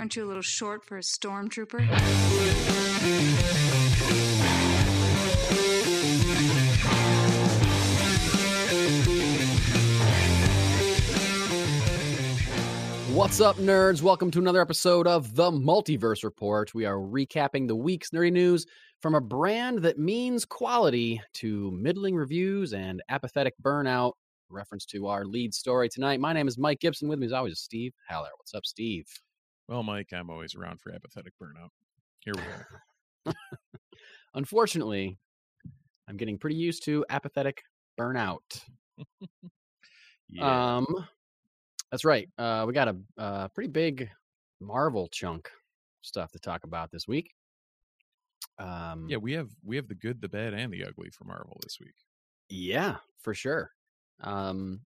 Aren't you a little short for a stormtrooper? What's up, nerds? Welcome to another episode of The Multiverse Report. We are recapping the week's nerdy news from a brand that means quality to middling reviews and apathetic burnout. Reference to our lead story tonight. My name is Mike Gibson. With me, as always, is Steve Haller. What's up, Steve? Well, Mike, I'm always around for apathetic burnout. Here we are. Unfortunately, I'm getting pretty used to apathetic burnout. Yeah. Um, that's right. Uh, we got a, uh pretty big Marvel chunk stuff to talk about this week. Um, yeah, we have we have the good, the bad, and the ugly for Marvel this week. yeah, for sure. Um,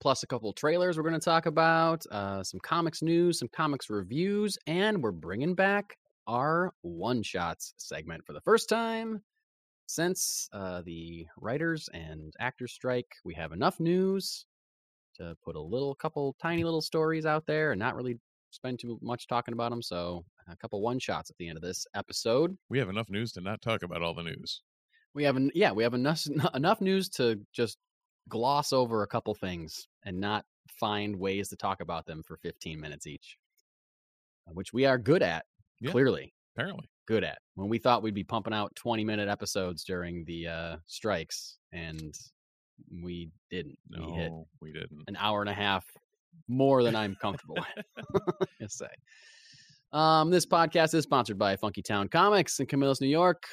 plus a couple trailers we're going to talk about, uh, some comics news, some comics reviews, and we're bringing back our one shots segment for the first time since uh, the writers and actors strike. We have enough news to put a little couple tiny little stories out there and not really spend too much talking about them. So a couple one shots at the end of this episode. We have enough news to not talk about all the news. We have yeah, we have enough enough news to just gloss over a couple things and not find ways to talk about them for 15 minutes each. uh, Which we are good at, Yeah. clearly Apparently, good at. When we thought we'd be pumping out 20 minute episodes during the uh strikes and we didn't. no, We hit we didn't. an hour and a half more than I'm comfortable with. Just say. Um, this podcast is sponsored by Funky Town Comics in Camillus, New York.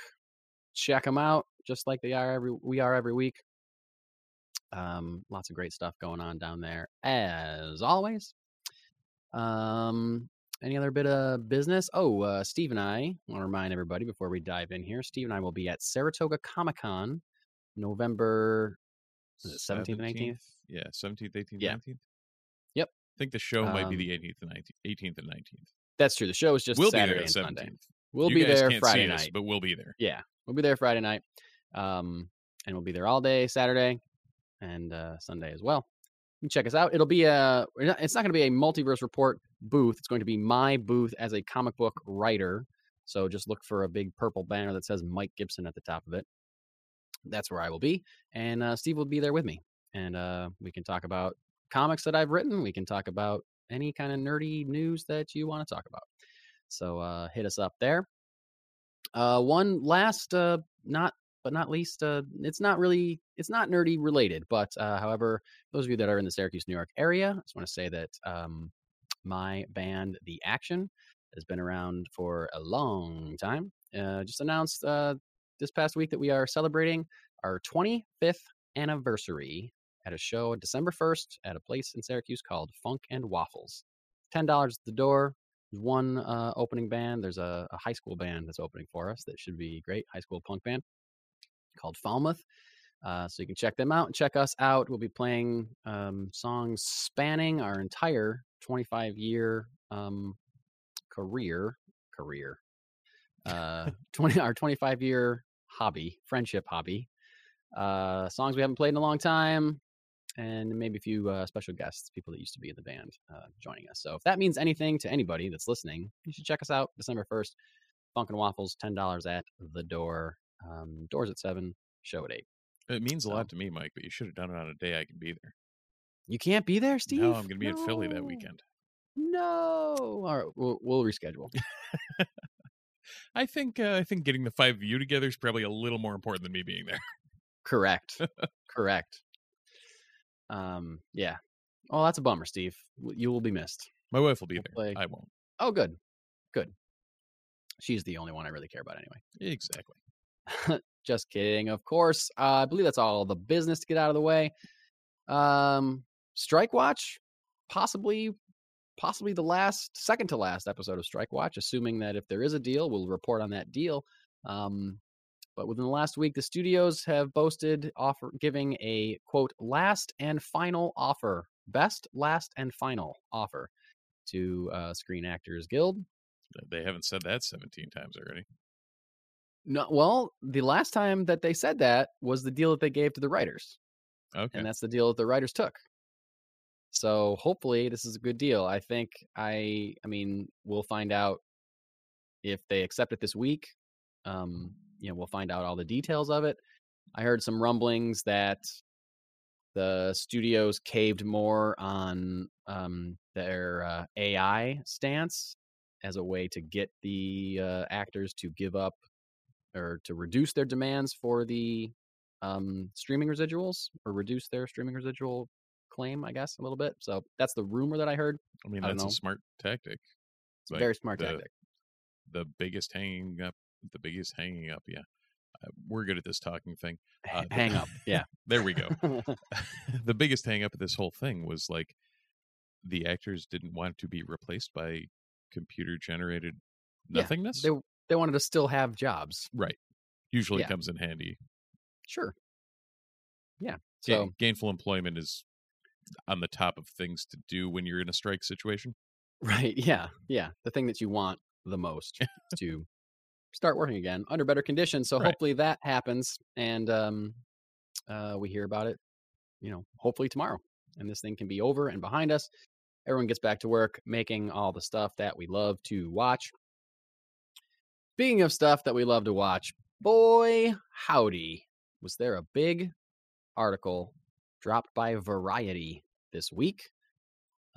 Check them out, just like they are every we are every week. Um, lots of great stuff going on down there, as always. Um, any other bit of business? Oh, uh, Steve and I want to remind everybody before we dive in here. Steve and I will be at Saratoga Comic Con, November 17th and 18th? Yeah, seventeenth, eighteenth, nineteenth. Yep. I think the show might be Um, the eighteenth and nineteenth. Eighteenth and nineteenth. That's true. The show is just We'll Saturday be there and the Sunday. seventeenth. We'll you be there Friday night. but we'll be there. Yeah, we'll be there Friday night, um, and we'll be there all day Saturday and uh, Sunday as well. Check us out. It'll be a. It's not going to be a multiverse report booth. It's going to be my booth as a comic book writer. So just look for a big purple banner that says Mike Gibson at the top of it. That's where I will be, and uh, Steve will be there with me, and uh, we can talk about comics that I've written. We can talk about any kind of nerdy news that you want to talk about. So uh, hit us up there. Uh, one last, uh, not but not least, uh, it's not really, it's not nerdy related, but uh, however, those of you that are in the Syracuse, New York area, I just want to say that um, my band, The Action, has been around for a long time. Uh, just announced uh, this past week that we are celebrating our 25th anniversary at a show December 1st at a place in Syracuse called Funk and Waffles. $10 at the door. There's one uh, opening band. There's a, a high school band that's opening for us that should be great. High school punk band called Falmouth. Uh, so you can check them out and check us out. We'll be playing um, songs spanning our entire 25 year um, career, career, uh, 20 our 25 year hobby, friendship hobby. Uh, songs we haven't played in a long time, and maybe a few uh, special guests, people that used to be in the band, uh, joining us. So if that means anything to anybody that's listening, you should check us out December 1st. Funk and Waffles, $10 at the door. Um, doors at 7, show at 8. It means a lot to me, Mike. But you should have done it on a day I can be there. You can't be there, Steve? No, I'm going to be in Philly that weekend. No. All right, we'll, we'll reschedule. I think uh, I think getting the five of you together is probably a little more important than me being there. Correct. Correct. Um, yeah. Oh, that's a bummer, Steve. You will be missed. My wife will be We'll there. play- I won't. Oh, good. Good. She's the only one I really care about anyway. Exactly. Just kidding, of course. Uh, I believe that's all the business to get out of the way. Um, Strike Watch, possibly, possibly the last, second to last episode of Strike Watch. Assuming that if there is a deal, we'll report on that deal. Um, but within the last week, the studios have boasted offer giving a quote last and final offer, best last and final offer to uh, Screen Actors Guild. They haven't said that 17 times already. No, well, the last time that they said that was the deal that they gave to the writers. Okay. and that's the deal that the writers took. So hopefully this is a good deal. I think I I mean we'll find out if they accept it this week. Um, you know, we'll find out all the details of it. I heard some rumblings that the studios caved more on um, their uh, AI stance as a way to get the uh, actors to give up or to reduce their demands for the um, streaming residuals or reduce their streaming residual claim, I guess, a little bit. So that's the rumor that I heard. I mean, I that's a smart tactic. It's a Like, very smart the- tactic. The biggest hanging up, the biggest hanging up. Yeah, uh, we're good at this talking thing. uh, the- Hang up. Yeah. There we go. the biggest hang up of this whole thing was like the actors didn't want to be replaced by computer generated Yeah, nothingness. they they wanted to still have jobs. right. Usually Yeah. comes in handy. Sure. Yeah. So gainful employment is on the top of things to do when you're in a strike situation. right. Yeah. Yeah. The thing that you want the most to start working again under better conditions. So Right. hopefully that happens and um uh we hear about it, you know, hopefully tomorrow. And this thing can be over and behind us. Everyone gets back to work making all the stuff that we love to watch. Speaking of stuff that we love to watch, boy howdy, was there a big article dropped by Variety this week.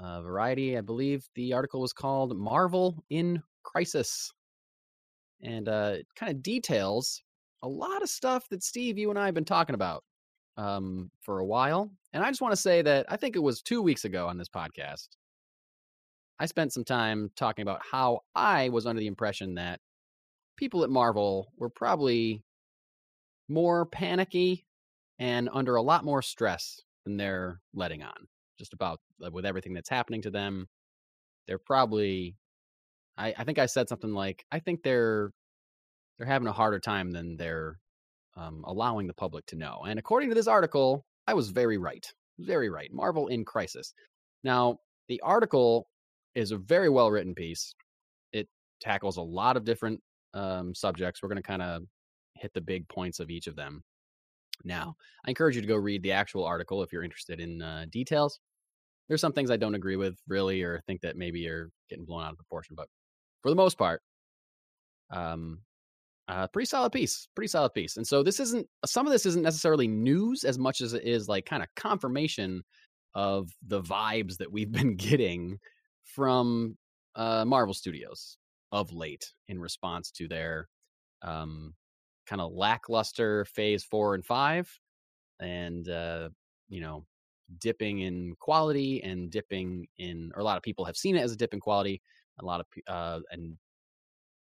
Uh, Variety, I believe the article was called Marvel in Crisis. And uh, it kind of details a lot of stuff that Steve, you and I have been talking about um, for a while. And I just want to say that I think it was two weeks ago on this podcast. I spent some time talking about how I was under the impression that people at Marvel were probably more panicky and under a lot more stress than they're letting on. Just about uh, with everything that's happening to them, they're probably. I, I think I said something like, I think they're they're having a harder time than they're um, allowing the public to know. And according to this article, I was very right, very right. Marvel in crisis. Now, the article is a very well written piece. It tackles a lot of different um, subjects. We're going to kind of hit the big points of each of them now. I encourage you to go read the actual article if you're interested in uh, details. There's some things I don't agree with really, or think that maybe are getting blown out of proportion, but for the most part, um, uh, pretty solid piece, pretty solid piece. And so this isn't some of this isn't necessarily news as much as it is like kind of confirmation of the vibes that we've been getting from uh, Marvel Studios of late in response to their um, kind of lackluster phase four and five, and uh, you know, dipping in quality and dipping in, or a lot of people have seen it as a dip in quality. A lot of uh, and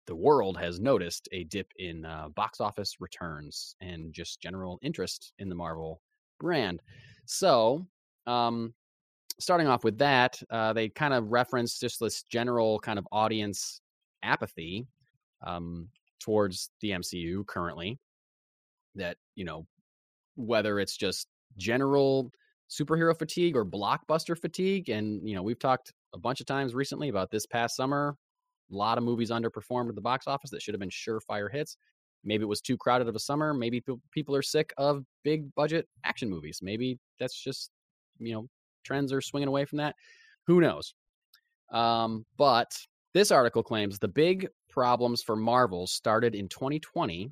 the world has noticed a dip in uh, box office returns and just general interest in the Marvel brand. So, um, starting off with that, uh, they kind of reference just this general kind of audience apathy um, towards the MCU currently. That you know, whether it's just general superhero fatigue or blockbuster fatigue, and you know, we've talked a bunch of times recently about this past summer. A lot of movies underperformed at the box office that should have been surefire hits. Maybe it was too crowded of a summer. Maybe pe- people are sick of big budget action movies. Maybe that's just you know trends are swinging away from that. Who knows? Um, but this article claims the big problems for Marvel started in 2020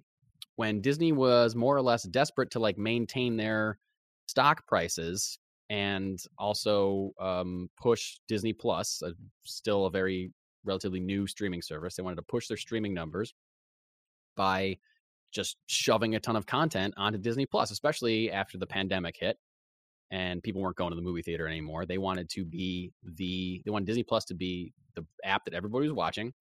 when Disney was more or less desperate to like maintain their stock prices and also um, push Disney Plus, uh, still a very relatively new streaming service. They wanted to push their streaming numbers by just shoving a ton of content onto Disney Plus, especially after the pandemic hit and people weren't going to the movie theater anymore. They wanted to be the they wanted Disney Plus to be the app that everybody was watching.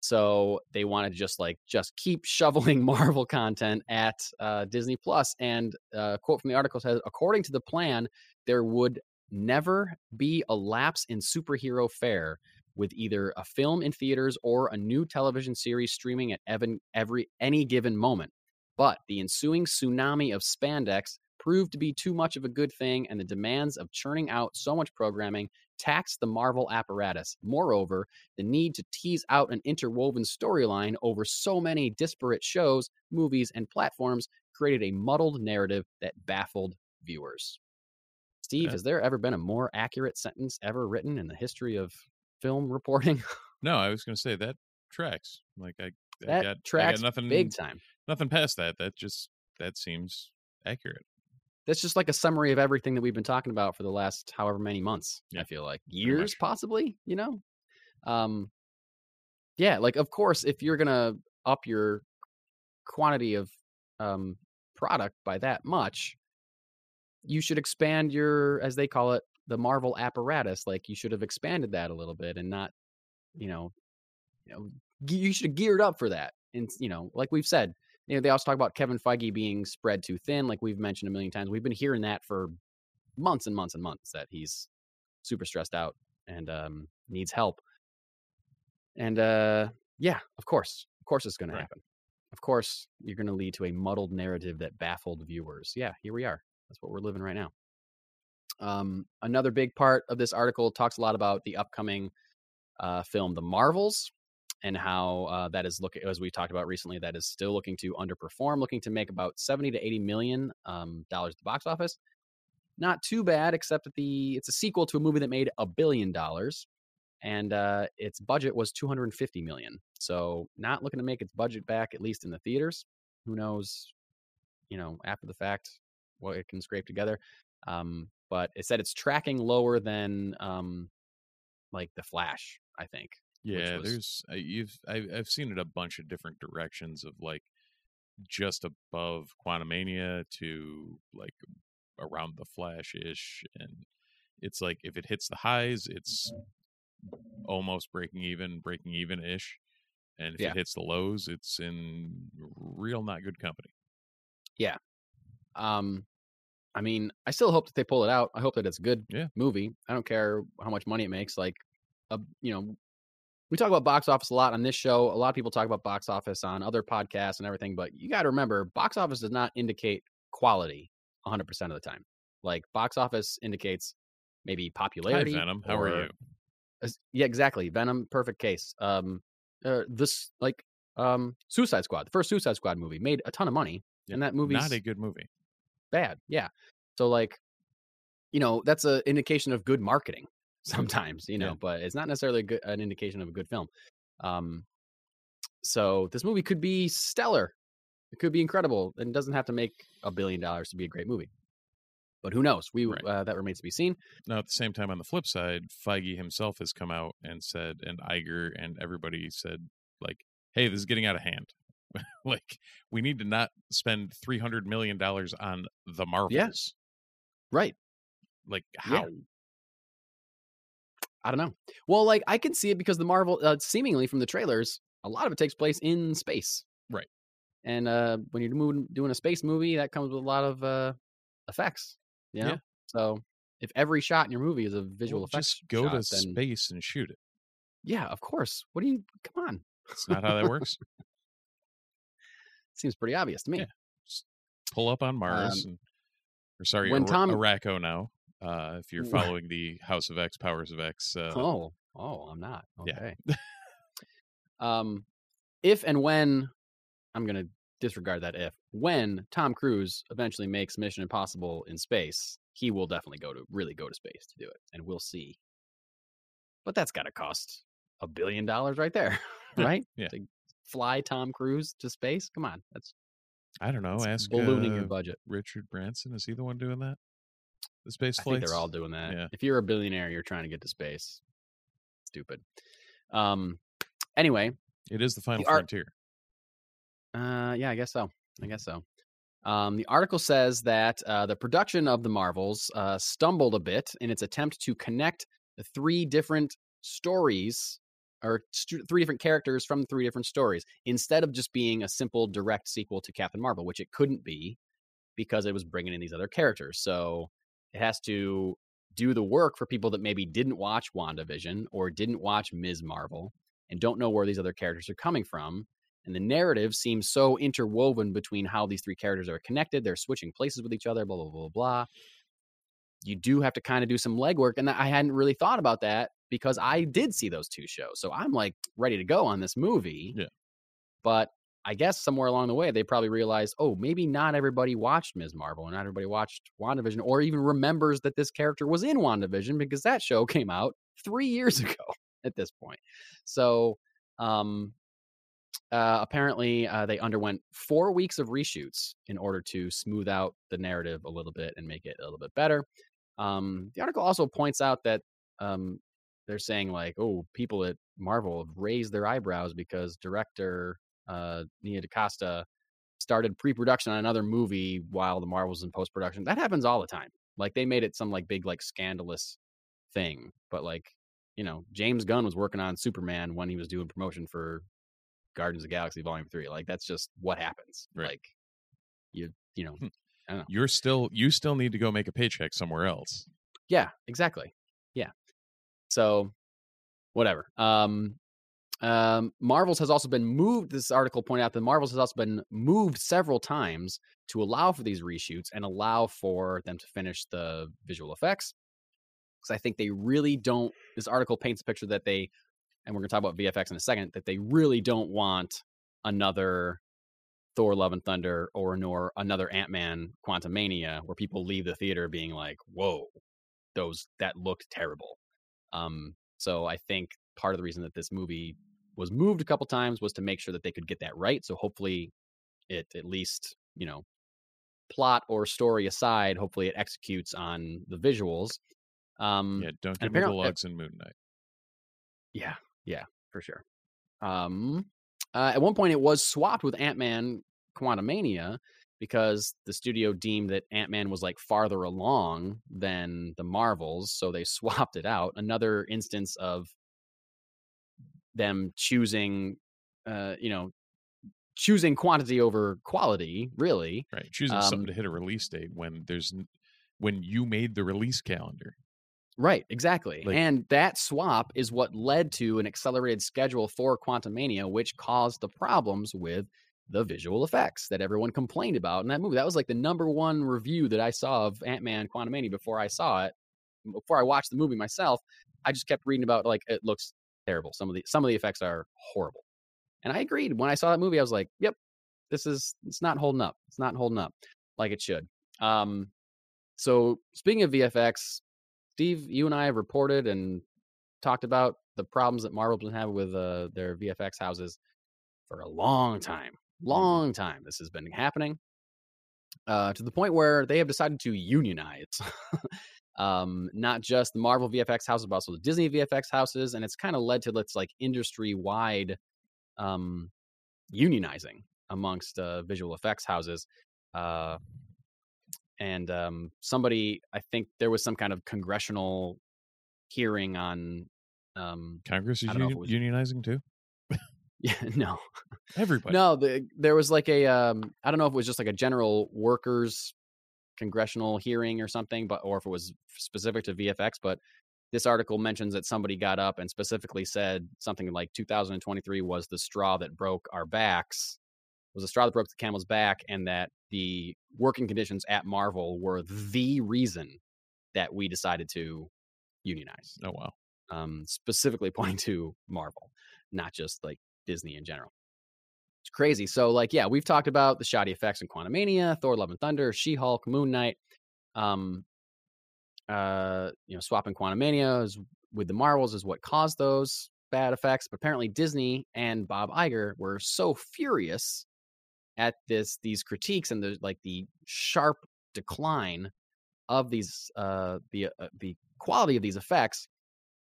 So they wanted to just like just keep shoveling Marvel content at uh, Disney Plus. And uh, quote from the article says, according to the plan, there would never be a lapse in superhero fare with either a film in theaters or a new television series streaming at even, every any given moment. But the ensuing tsunami of spandex proved to be too much of a good thing, and the demands of churning out so much programming taxed the Marvel apparatus. Moreover, the need to tease out an interwoven storyline over so many disparate shows, movies, and platforms created a muddled narrative that baffled viewers. Steve, Yeah. has there ever been a more accurate sentence ever written in the history of film reporting? No, I was going to say that tracks. Like I, I that got, I tracks got nothing big time. nothing past that. That just that seems accurate. That's just like a summary of everything that we've been talking about for the last however many months. I feel like years, possibly. You know, um, yeah. Like, of course, if you're gonna up your quantity of um, product by that much, you should expand your, as they call it, the Marvel apparatus. Like, you should have expanded that a little bit and not, you know, you know, you should have geared up for that. And you know, like we've said, you know, they also talk about Kevin Feige being spread too thin, like we've mentioned a million times. We've been hearing that for months and months and months that he's super stressed out and um, needs help. And uh, yeah, of course, of course, it's going Right. to happen. Of course, you're going to lead to a muddled narrative that baffled viewers. Yeah, here we are. That's what we're living right now. Um, another big part of this article talks a lot about the upcoming uh, film, The Marvels, and how uh, that is looking, as we talked about recently, that is still looking to underperform, looking to make about 70 to 80 million um, dollars at the box office. Not too bad, except that the it's a sequel to a movie that made a billion dollars, and uh, its budget was 250 million. So not looking to make its budget back, at least in the theaters. Who knows? You know, after the fact, what it can scrape together. Um, but it said it's tracking lower than um, like the Flash. I think. Yeah, was- there's uh, you've I, I've seen it a bunch of different directions of like just above Quantumania to like around the Flash ish, and it's like if it hits the highs, it's almost breaking even, breaking even ish, and if Yeah. it hits the lows, it's in real not good company. Yeah. Um, I mean, I still hope that they pull it out. I hope that it's a good Yeah. movie. I don't care how much money it makes. Like, uh, you know, we talk about box office a lot on this show. A lot of people talk about box office on other podcasts and everything, but you got to remember, box office does not indicate quality 100% of the time. Like, box office indicates maybe Hi popularity. Venom, how are you? Yeah, exactly. Venom, perfect case. Um, uh, this like um, Suicide Squad, the first Suicide Squad movie, made a ton of money, Yeah, and that movie's Not a good movie. bad. Yeah. So like, you know, that's an indication of good marketing sometimes, you know, Yeah. but it's not necessarily a good, an indication of a good film. Um, so this movie could be stellar. It could be incredible and doesn't have to make a billion dollars to be a great movie. But who knows? We Right. uh, that remains to be seen. Now, at the same time, on the flip side, Feige himself has come out and said, and Iger and everybody said, like, hey, this is getting out of hand. like, we need to not spend $300 million on the Marvels. Right. Like, Yeah. I don't know. Well, like I can see it because the Marvel, uh, seemingly from the trailers, a lot of it takes place in space. Right. And uh, when you're moving, doing a space movie, that comes with a lot of uh, effects. You know? Yeah. So if every shot in your movie is a visual Well, effects just go to then space and shoot it. yeah, of course. What do you? Come on. It's not how that works. Seems pretty obvious to me. Yeah. Pull up on Mars. Um, and, or sorry, when Ara- Tom- Araco now. Uh, if you're following the House of X, Powers of X. Uh, oh, oh, I'm not. Yeah. Okay. um, if and when I'm gonna disregard that if when Tom Cruise eventually makes Mission Impossible in space, he will definitely go to really go to space to do it, and we'll see. But that's got to cost a billion dollars right there, right? yeah. To fly Tom Cruise to space. Come on, that's, I don't know. Ask ballooning uh, your budget. Richard Branson. Is he the one doing that? The space I think flights? they're all doing that. Yeah. If you're a billionaire, you're trying to get to space. Stupid. Um. Anyway, It is the final art- frontier. Uh, yeah, I guess so. I guess so. Um, the article says that uh, the production of the Marvels uh, stumbled a bit in its attempt to connect the three different stories or st- three different characters from three different stories instead of just being a simple direct sequel to Captain Marvel, which it couldn't be because it was bringing in these other characters. So it has to do the work for people that maybe didn't watch WandaVision or didn't watch Ms. Marvel and don't know where these other characters are coming from and the narrative seems so interwoven between how these three characters are connected. They're switching places with each other, blah, blah, blah, blah. You do have to kind of do some legwork. And I hadn't really thought about that because I did see those two shows. So I'm like ready to go on this movie. Yeah. But I guess somewhere along the way they probably realized, oh, maybe not everybody watched Ms. Marvel and not everybody watched WandaVision or even remembers that this character was in WandaVision because that show came out three years ago at this point. So um uh, apparently uh, they underwent four weeks of reshoots in order to smooth out the narrative a little bit and make it a little bit better. Um, the article also points out that um, they're saying like, oh, people at Marvel have raised their eyebrows because director uh, Nia DaCosta started pre-production on another movie while the Marvels in post-production. That happens all the time. Like they made it some like big like scandalous thing, but like you know, James Gunn was working on Superman when he was doing promotion for Guardians of the Galaxy Volume Three. Like that's just what happens. Right. Like you you know, Hmm. I don't know. You're still you still need to go make a paycheck somewhere else. Yeah, exactly. Yeah. So whatever. Um um Marvels has also been moved. This article pointed out that Marvels has also been moved several times to allow for these reshoots and allow for them to finish the visual effects. Because I think they really don't this article paints a picture that they and we're gonna talk about VFX in a second, that they really don't want another Thor Love and Thunder or nor another Ant Man Quantumania where people leave the theater being like, whoa, those that looked terrible. Um, so I think part of the reason that this movie was moved a couple times was to make sure that they could get that right. So hopefully it at least, you know, plot or story aside, hopefully it executes on the visuals. Um Yeah, don't give me the lugs and Moon Knight. yeah, yeah, for sure. Um, uh, at one point, it was swapped with Ant Man Quantumania because the studio deemed that Ant Man was like farther along than the Marvels, so they swapped it out. Another instance of them choosing, uh, you know, choosing quantity over quality. Really, Right. Choosing Um, something to hit a release date when there's when you made the release calendar. Right, exactly. Like- and that swap is what led to an accelerated schedule for Quantumania, which caused the problems with the visual effects that everyone complained about in that movie. That was like the number one review that I saw of Ant Man Quantumania before I saw it. Before I watched the movie myself, I just kept reading about like it looks terrible. Some of the some of the effects are horrible. And I agreed. When I saw that movie, I was like, yep, this is it's not holding up. It's not holding up like it should. Um so speaking of VFX, Steve, you and I have reported and talked about the problems that Marvel's been having with uh, their VFX houses for a long time. Long time this has been happening. Uh, to the point where they have decided to unionize. um, not just the Marvel VFX houses, but also the Disney VFX houses, and it's kind of led to let's like industry wide um, unionizing amongst uh, visual effects houses. Uh, and um, somebody, I think there was some kind of congressional hearing on. Um, Congress is I don't know if uni- was- unionizing too. yeah, no, Everybody. no, the, there was like a um, I don't know if it was just like a general workers congressional hearing or something, but or if it was specific to VFX. But this article mentions that somebody got up and specifically said something like 2023 was the straw that broke our backs, was the straw that broke the camel's back, and that the working conditions at Marvel were the reason that we decided to unionize Oh wow. um, specifically pointing to Marvel, not just like Disney in general. It's crazy. So, like, yeah, we've talked about the shoddy effects in Quantumania, Thor: Love and Thunder, She-Hulk, Moon Knight. Um, uh, you know, swapping Quantumania is with the Marvels is what caused those bad effects. But apparently, Disney and Bob Iger were so furious at this these critiques and the like the sharp decline of these uh the uh, the quality of these effects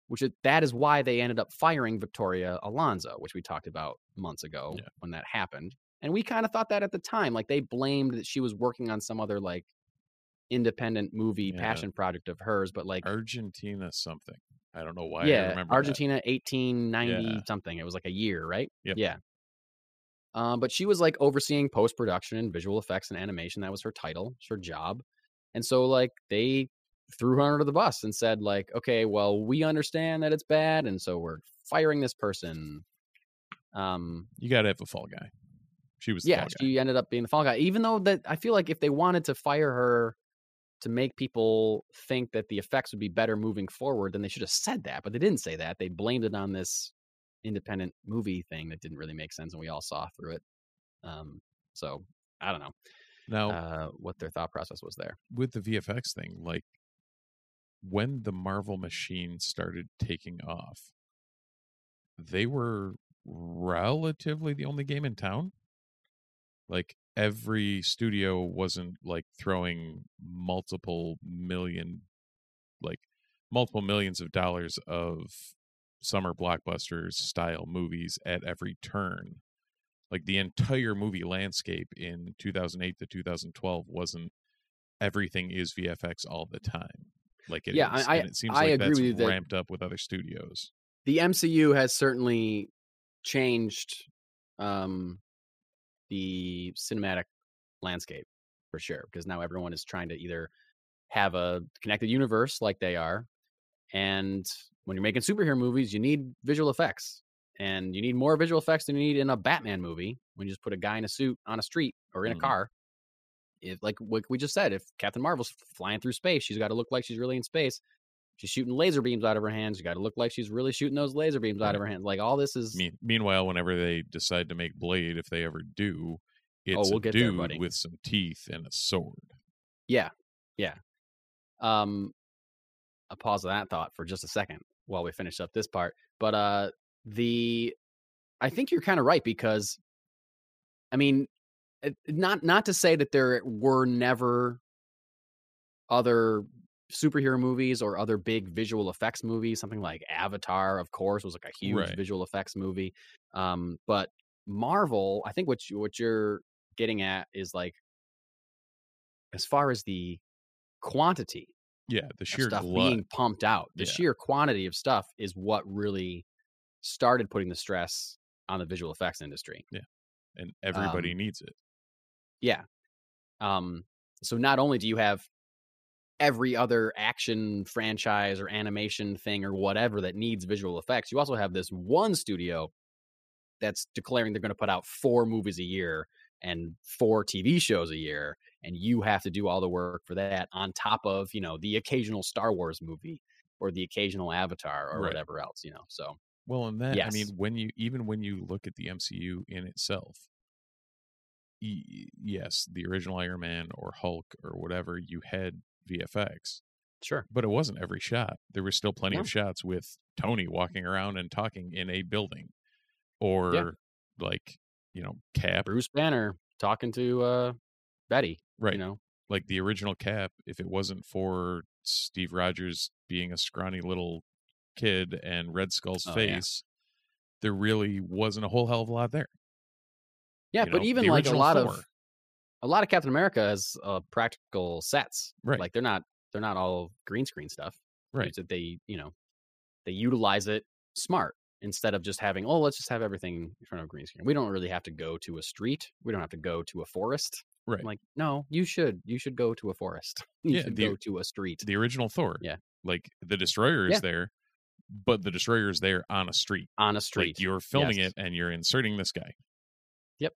which is, that is why they ended up firing Victoria Alonso, which we talked about months ago Yeah. when that happened. And we kind of thought that at the time, like they blamed that she was working on some other like independent movie Yeah. passion project of hers, but like Argentina something. I don't know why. I yeah, remember. Argentina, eighteen ninety Yeah. something. It was like a year, right? Yep. Yeah. Um, but she was like overseeing post production and visual effects and animation. That was her title, it's her job. And so like they threw her under the bus and said like, okay, well, we understand that it's bad, and so we're firing this person. Um, You got to have a fall guy. She was the yeah, she ended up being the fall guy. Even though that I feel like if they wanted to fire her to make people think that the effects would be better moving forward, then they should have said that. But they didn't say that. They blamed it on this independent movie thing that didn't really make sense, and we all saw through it. Um, so I don't know Now, uh, what their thought process was there. with the VFX thing, like when the Marvel machine started taking off, they were relatively the only game in town. Like every studio wasn't like throwing multiple million, like multiple millions of dollars of summer blockbusters style movies at every turn. Like the entire movie landscape in 2008 to 2012 wasn't everything is VFX all the time. Like it Yeah, is, I- and it seems I like agree that's with you that- ramped up with other studios. The MCU has certainly changed um, the cinematic landscape for sure because now everyone is trying to either have a connected universe like they are and when you're making superhero movies you need visual effects and you need more visual effects than you need in a batman movie when you just put a guy in a suit on a street or in Mhm. a car if like what we just said if captain marvel's flying through space she's got to look like she's really in space she's shooting laser beams out of her hands you got to look like she's really shooting those laser beams out of her hands like all this is Me- meanwhile, whenever they decide to make Blade, if they ever do, it's Oh, we'll a there, dude buddy. with some teeth and a sword. Yeah, yeah. Um, a pause of that thought for just a second while we finish up this part. But uh, the I think you're kind of right because, I mean, not not to say that there were never other superhero movies or other big visual effects movies. Something like Avatar, of course, was like a huge Right. visual effects movie. Um, but Marvel, I think what you, what you're getting at is like as far as the quantity Yeah, the sheer stuff glut. being pumped out, the Yeah. sheer quantity of stuff is what really started putting the stress on the visual effects industry. Yeah. And everybody um, needs it. Yeah. Um, so not only do you have every other action franchise or animation thing or whatever that needs visual effects, you also have this one studio that's declaring they're going to put out four movies a year and four TV shows a year, and you have to do all the work for that on top of you know the occasional Star Wars movie or the occasional Avatar or Right. whatever else, you know. So Well, and that I mean, when you even when you look at the MCU in itself, yes, the original Iron Man or Hulk or whatever, you had VFX, sure, but it wasn't every shot. There was still plenty No. of shots with Tony walking around and talking in a building, or like you know Cap, Bruce Banner talking to uh, Betty, right? You know, like the original Cap. If it wasn't for Steve Rogers being a scrawny little kid and Red Skull's Oh, yeah. face, there really wasn't a whole hell of a lot there. Yeah, you but know, even the like a lot Thor. of a lot of Captain America has uh, practical sets. Right. Like they're not they're not all green screen stuff. Right. That they you know they utilize it smart instead of just having oh let's just have everything in front of green screen. We don't really have to go to a street. We don't have to go to a forest. Right. I'm like no, you should you should go to a forest. You Yeah, should the- go to a street. the original Thor. Yeah. Like the destroyer is Yeah. there, but the destroyer is there on a street. on a street. Like you're filming Yes. it and you're inserting this guy. Yep.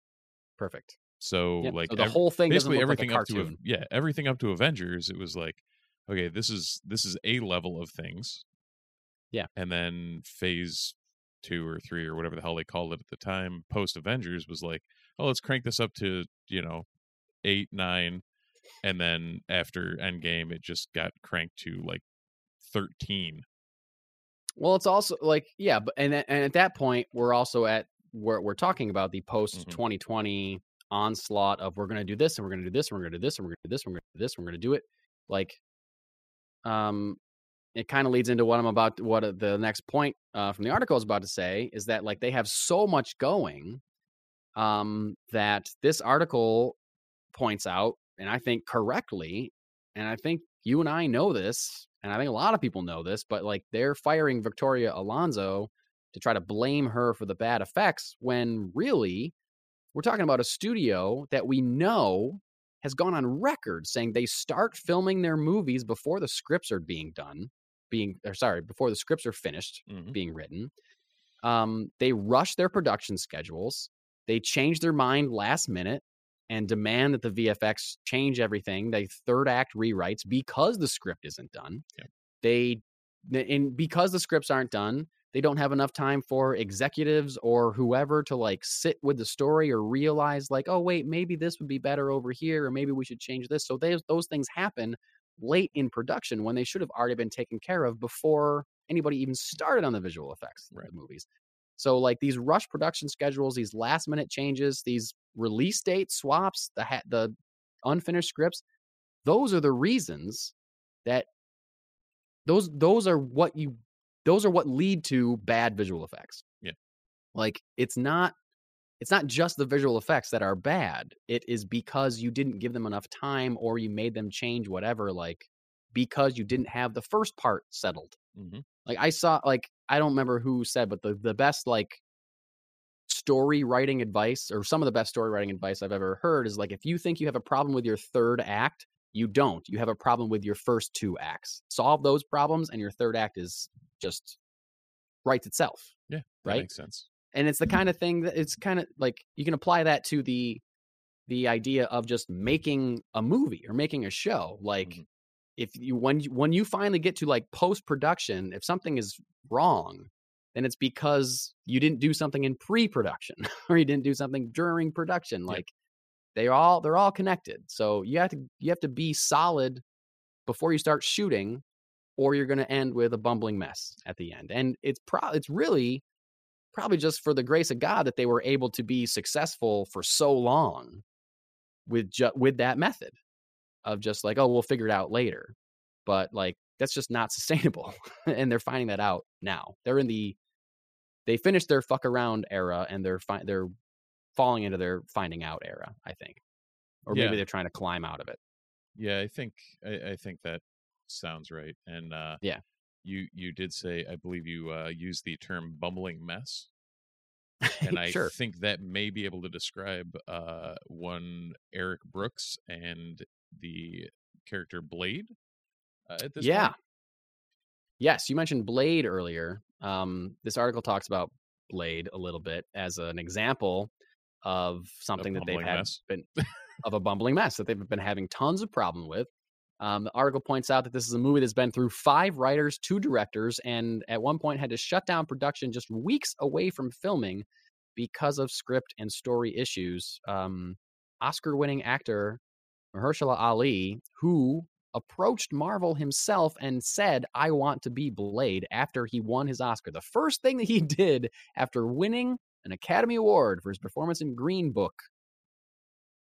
Perfect. So Yep. like so the ev- whole thing basically look like everything up to yeah, everything up to Avengers, it was like, okay, this is this is a level of things. Yeah. And then phase two or three or whatever the hell they called it at the time, post Avengers was like, oh, let's crank this up to, you know, eight, nine. And then after Endgame, it just got cranked to like 13. Well, it's also like yeah, but and and at that point we're also at where we're talking about the mm-hmm. post 2020 onslaught of we're going to do this and we're going to do this and we're going to do this and we're going to do this and we're going to do this and we're going to do it. Like, um, it kind of leads into what I'm about. What uh, the next point uh, from the article is about to say is that like they have so much going, um, that this article points out, and I think correctly, and I think you and I know this, and I think a lot of people know this, but like they're firing Victoria Alonso to try to blame her for the bad effects when really we're talking about a studio that we know has gone on record saying they start filming their movies before the scripts are being done, being or sorry, before the scripts are finished Mhm. being written. Um, they rush their production schedules. They change their mind last minute and demand that the VFX change everything. They third act rewrites because the script isn't done. Yep. They and because the scripts aren't done, they don't have enough time for executives or whoever to like sit with the story or realize like oh wait maybe this would be better over here or maybe we should change this so those those things happen late in production when they should have already been taken care of before anybody even started on the visual effects of Right. the movies so like these rush production schedules these last minute changes these release date swaps the ha- the unfinished scripts those are the reasons that those those are what you those are what lead to bad visual effects. Yeah. Like it's not it's not just the visual effects that are bad. It is because you didn't give them enough time or you made them change whatever like because you didn't have the first part settled. Mhm. Like I saw like I don't remember who said but the the best like story writing advice or some of the best story writing advice I've ever heard is like if you think you have a problem with your third act, you don't. You have a problem with your first two acts. Solve those problems and your third act is just writes itself. Yeah, Right? makes sense. And it's the kind of thing that it's kind of like you can apply that to the the idea of just making a movie or making a show. Like Mhm. if you when you when you finally get to like post production, if something is wrong, then it's because you didn't do something in pre-production or you didn't do something during production. Like they're all they're all connected. So you have to you have to be solid before you start shooting, or you're going to end with a bumbling mess at the end. And it's pro it's really probably just for the grace of God that they were able to be successful for so long with ju- with that method of just like oh we'll figure it out later but like that's just not sustainable and they're finding that out now they're in the they finished their fuck around era and they're fi- they're falling into their finding out era i think or Yeah. maybe they're trying to climb out of it Yeah, I think I, I think that sounds right. And uh, Yeah. you you did say I believe you uh, used the term bumbling mess, and I sure think that may be able to describe uh, one Eric Brooks and the character Blade. Uh, at this yeah point. yes you mentioned blade earlier um this article talks about blade a little bit as an example of something that they've had mess. been of a bumbling mess that they've been having tons of problem with um, the article points out that this is a movie that's been through five writers two directors and at one point had to shut down production just weeks away from filming because of script and story issues um, oscar-winning actor mahershala ali who approached Marvel himself and said, I want to be Blade after he won his Oscar. The first thing that he did after winning an Academy Award for his performance in Green Book,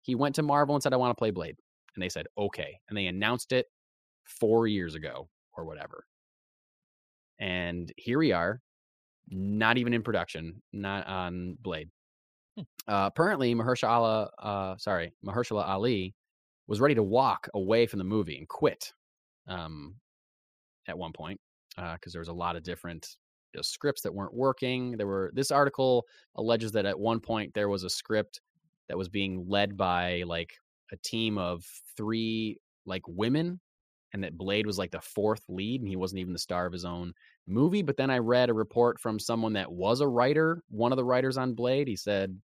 he went to Marvel and said, I want to play Blade. And they said, okay. And they announced it four years ago or whatever. And here we are, not even in production, not on Blade. Hmm. Uh, apparently, Mahershala, uh, sorry, Mahershala Ali was ready to walk away from the movie and quit um, at one point because there was a lot of different you know, scripts that weren't working. There were this article alleges that at one point there was a script that was being led by like a team of three like women and that Blade was like the fourth lead and he wasn't even the star of his own movie. But then I read a report from someone that was a writer, one of the writers on Blade. He said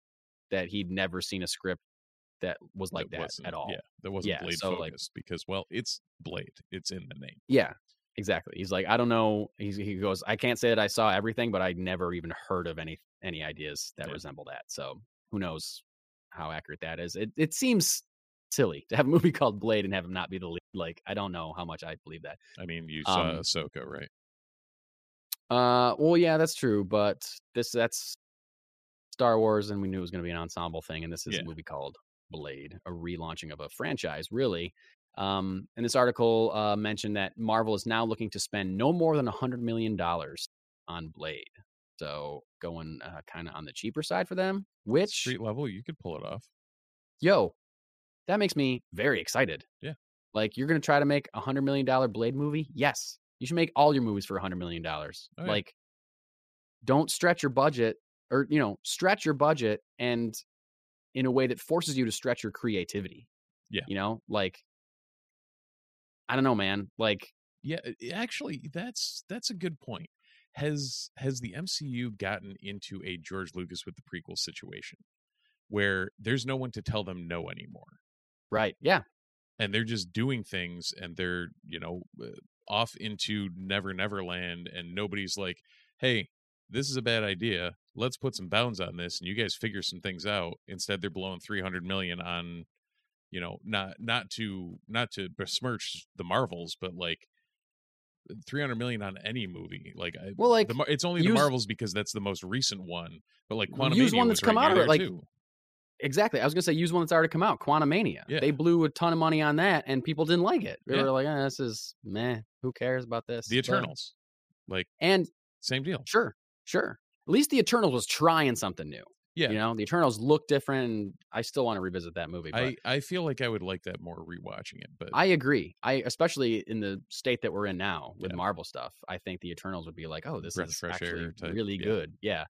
that he'd never seen a script that was like that, wasn't- at all. Yeah, that wasn't Yeah, Blade so, like- focused because well, it's Blade. It's in the name. Yeah, exactly. He's like, I don't know. He's, he goes, I can't say that I saw everything, but I never even heard of any any ideas that Yeah. resemble that. So who knows how accurate that is? It it seems silly to have a movie called Blade and have him not be the lead. Like, I don't know how much I believe that. I mean, you saw Um, Ahsoka, right? Uh, well, yeah, that's true, but this that's Star Wars, and we knew it was going to be an ensemble thing, and this is Yeah. a movie called Blade, a relaunching of a franchise, really. Um, and this article uh, mentioned that Marvel is now looking to spend no more than a hundred million dollars on Blade, so going uh, kind of on the cheaper side for them. Which, Street level, you could pull it off. yo, that makes me very excited. Yeah. like you're going to try to make a hundred million dollar Blade movie? Yes, you should make all your movies for a hundred million dollars. Oh, yeah. Like, don't stretch your budget, or you know, stretch your budget and in a way that forces you to stretch your creativity. Yeah. you know, like I don't know, man. Like, Yeah, actually, that's that's a good point. Has has the MCU gotten into a George Lucas with the prequel situation, where there's no one to tell them no anymore, right? Yeah, and they're just doing things, and they're you know uh, off into Never Never Land, and nobody's like, "Hey, this is a bad idea. Let's put some bounds on this, and you guys figure some things out. Instead, they're blowing three hundred million on, you know, not not to not to besmirch the Marvels, but like. 300 million on any movie like Well, like, the, it's only the Marvels because that's the most recent one but like Quantum use one that's come out of it, like, too. Exactly. I was gonna say use one that's already come out, Quantumania. Yeah. They blew a ton of money on that, and people didn't like it. They Yeah. were like, eh, "This is meh. Who cares about this?" the But- Eternals like and same deal sure, sure. At least the Eternals was trying something new. Yeah You know, the Eternals look different, and I still want to revisit that movie. But I, I feel like I would like that more rewatching it, but I agree. I especially in the state that we're in now with Yeah. Marvel stuff. I think the Eternals would be like, oh, this Breath is actually type, really yeah. good. Yeah.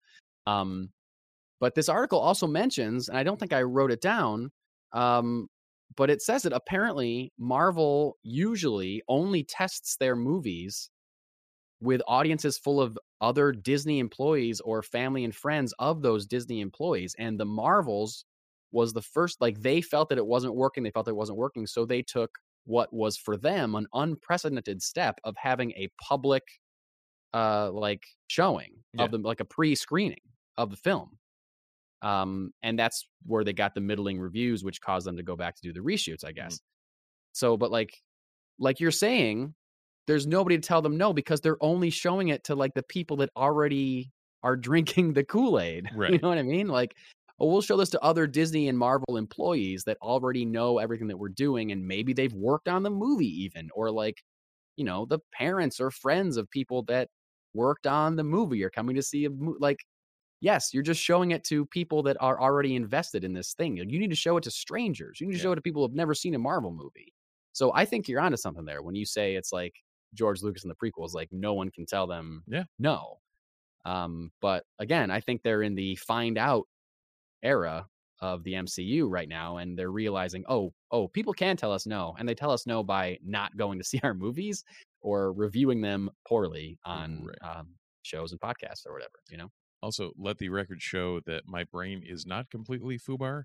Um, but this article also mentions, and I don't think I wrote it down. Um, but it says that apparently Marvel usually only tests their movies with audiences full of other Disney employees or family and friends of those Disney employees. And the Marvels was the first, like they felt that it wasn't working. They felt it wasn't working. So they took what was for them an unprecedented step of having a public, uh, like showing Yeah. of them, like a pre screening of the film. Um, and that's where they got the middling reviews, which caused them to go back to do the reshoots, I guess. So, but like, like you're saying, there's nobody to tell them no because they're only showing it to like the people that already are drinking the Kool-Aid. Right. You know what I mean? Like, oh, we'll show this to other Disney and Marvel employees that already know everything that we're doing, and maybe they've worked on the movie even, or like, you know, the parents or friends of people that worked on the movie are coming to see a movie. Like, yes, you're just showing it to people that are already invested in this thing. You need to show it to strangers. You need to Yeah. show it to people who've never seen a Marvel movie. So I think you're onto something there when you say it's like George Lucas and the prequels, like no one can tell them Yeah. no. Um, but again, I think they're in the find out era of the MCU right now, and they're realizing, oh, oh, people can tell us no, and they tell us no by not going to see our movies or reviewing them poorly on Right. um, shows and podcasts or whatever. You know, Also, let the record show that my brain is not completely foobar.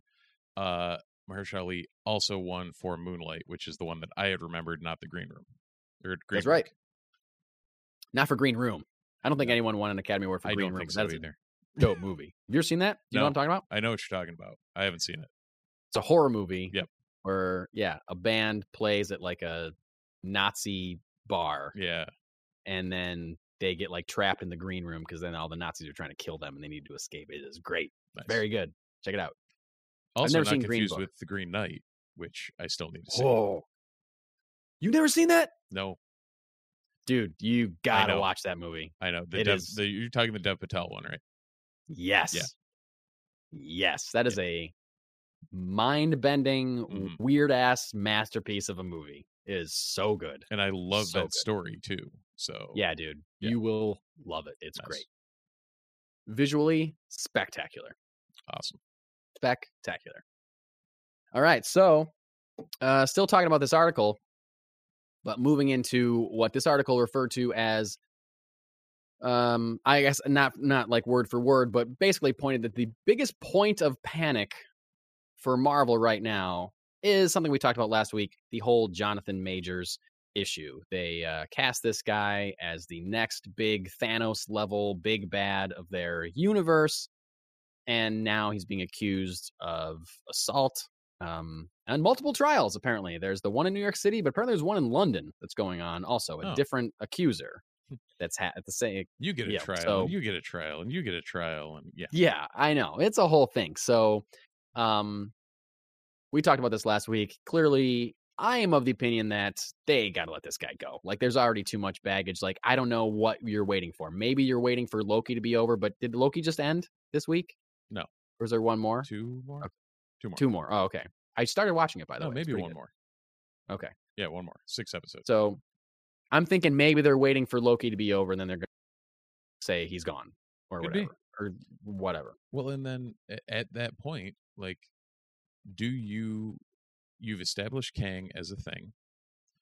Uh, Mahershala Ali also won for Moonlight, which is the one that I had remembered, not the Green Room. Or Green That's right. Not for Green Room. I don't think anyone won an Academy Award for I Green don't Room. think so that is a either. dope movie. Have you ever seen that? Do you know what I'm talking about? I know what you're talking about. I haven't seen it. It's a horror movie. Yep. Where yeah, a band plays at like a Nazi bar, Yeah. and then they get like trapped in the green room because then all the Nazis are trying to kill them and they need to escape. It is great. Nice. Very good. Check it out. Also, never not seen Green confused Book. with the Green Knight, which I still need to see. Whoa. You've never seen that? No, Dude, you gotta watch that movie. I know. The It Dev, is- the, you're talking the Dev Patel one, right? Yes. Yes. That is a mind bending, Mhm. weird ass masterpiece of a movie. It is so good. And I love So that good. story too. So Yeah, dude. Yeah. You will love it. It's Nice. great. Visually spectacular. awesome. Spectacular. All right. So, uh, still talking about this article, but moving into what this article referred to as um i guess not not like word for word but basically pointed that the biggest point of panic for marvel right now is something we talked about last week the whole jonathan majors issue. They uh, cast this guy as the next big thanos level big bad of their universe and now he's being accused of assault um, and multiple trials apparently. There's the one in new york city but apparently there's one in london that's going on also a Oh. different accuser that's ha- at the same You get a Yeah, trial, so- and you get a trial, and you get a trial, and yeah, yeah i know it's a whole thing. So um we talked about this last week. Clearly i am of the opinion that they gotta let this guy go. Like there's already too much baggage. Like i don't know what you're waiting for. Maybe you're waiting for loki to be over but did loki just end this week? No. or is there one more? Two more, Okay. Two more, two more oh okay i started watching it by the no, way maybe one good. more. okay Yeah, one more. Six episodes. So I'm thinking maybe they're waiting for Loki to be over and then they're going to say he's gone or Could be. whatever or whatever. Well, and then at that point, like, do you you've established Kang as a thing?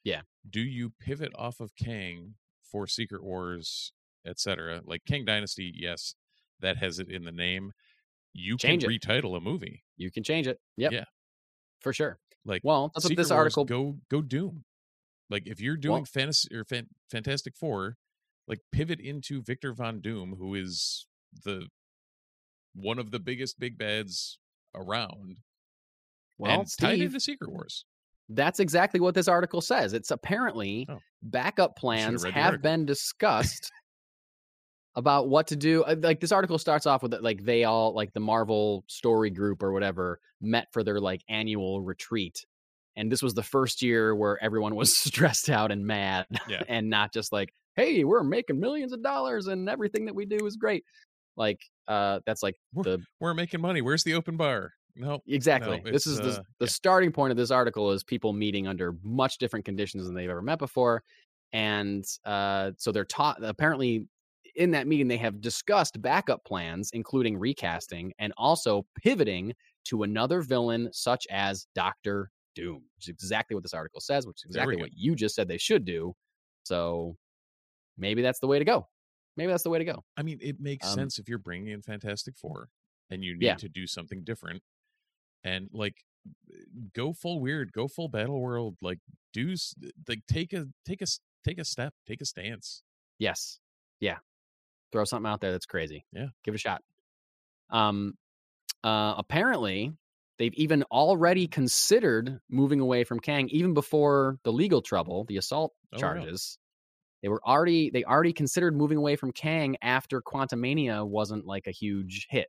Yeah. Do you pivot off of Kang for Secret Wars, etc.? Like Kang Dynasty, yes, that has it in the name. You Change can it. retitle a movie. You can change it. Yep. Yeah. For sure. Like, Well, that's what this Wars, article go go Doom. Like if you're doing Well- fantasy or fan, Fantastic Four, like pivot into Victor Von Doom, who is the one of the biggest big bads around, Well, and tied Steve, into Secret Wars. that's exactly what this article says. It's apparently Oh. backup plans have article. been discussed about what to do. Uh, Like this article starts off with it, like they all like the Marvel story group or whatever met for their like annual retreat. And this was the first year where everyone was stressed out and mad Yeah. and not just like, hey, we're making millions of dollars and everything that we do is great. Like uh that's like We're- the We're making money. Where's the open bar? No, Exactly. this it's, is the, uh, the yeah. starting point of this article is people meeting under much different conditions than they've ever met before, and uh, so they're taught. Apparently, in that meeting, they have discussed backup plans, including recasting and also pivoting to another villain such as Doctor Doom, which is exactly what this article says, which is exactly what you just said they should do. So maybe that's the way to go. Maybe that's the way to go. I mean, it makes Um, sense if you're bringing in Fantastic Four and you need Yeah. to do something different, and like go full weird, go full battle world, like do like take a take a take a step, take a stance. Yes. Yeah. Throw something out there that's crazy. Yeah. Give it a shot. Um uh apparently they've even already considered moving away from Kang even before the legal trouble, the assault Oh, charges. They were already they already considered moving away from Kang after Quantumania wasn't like a huge hit.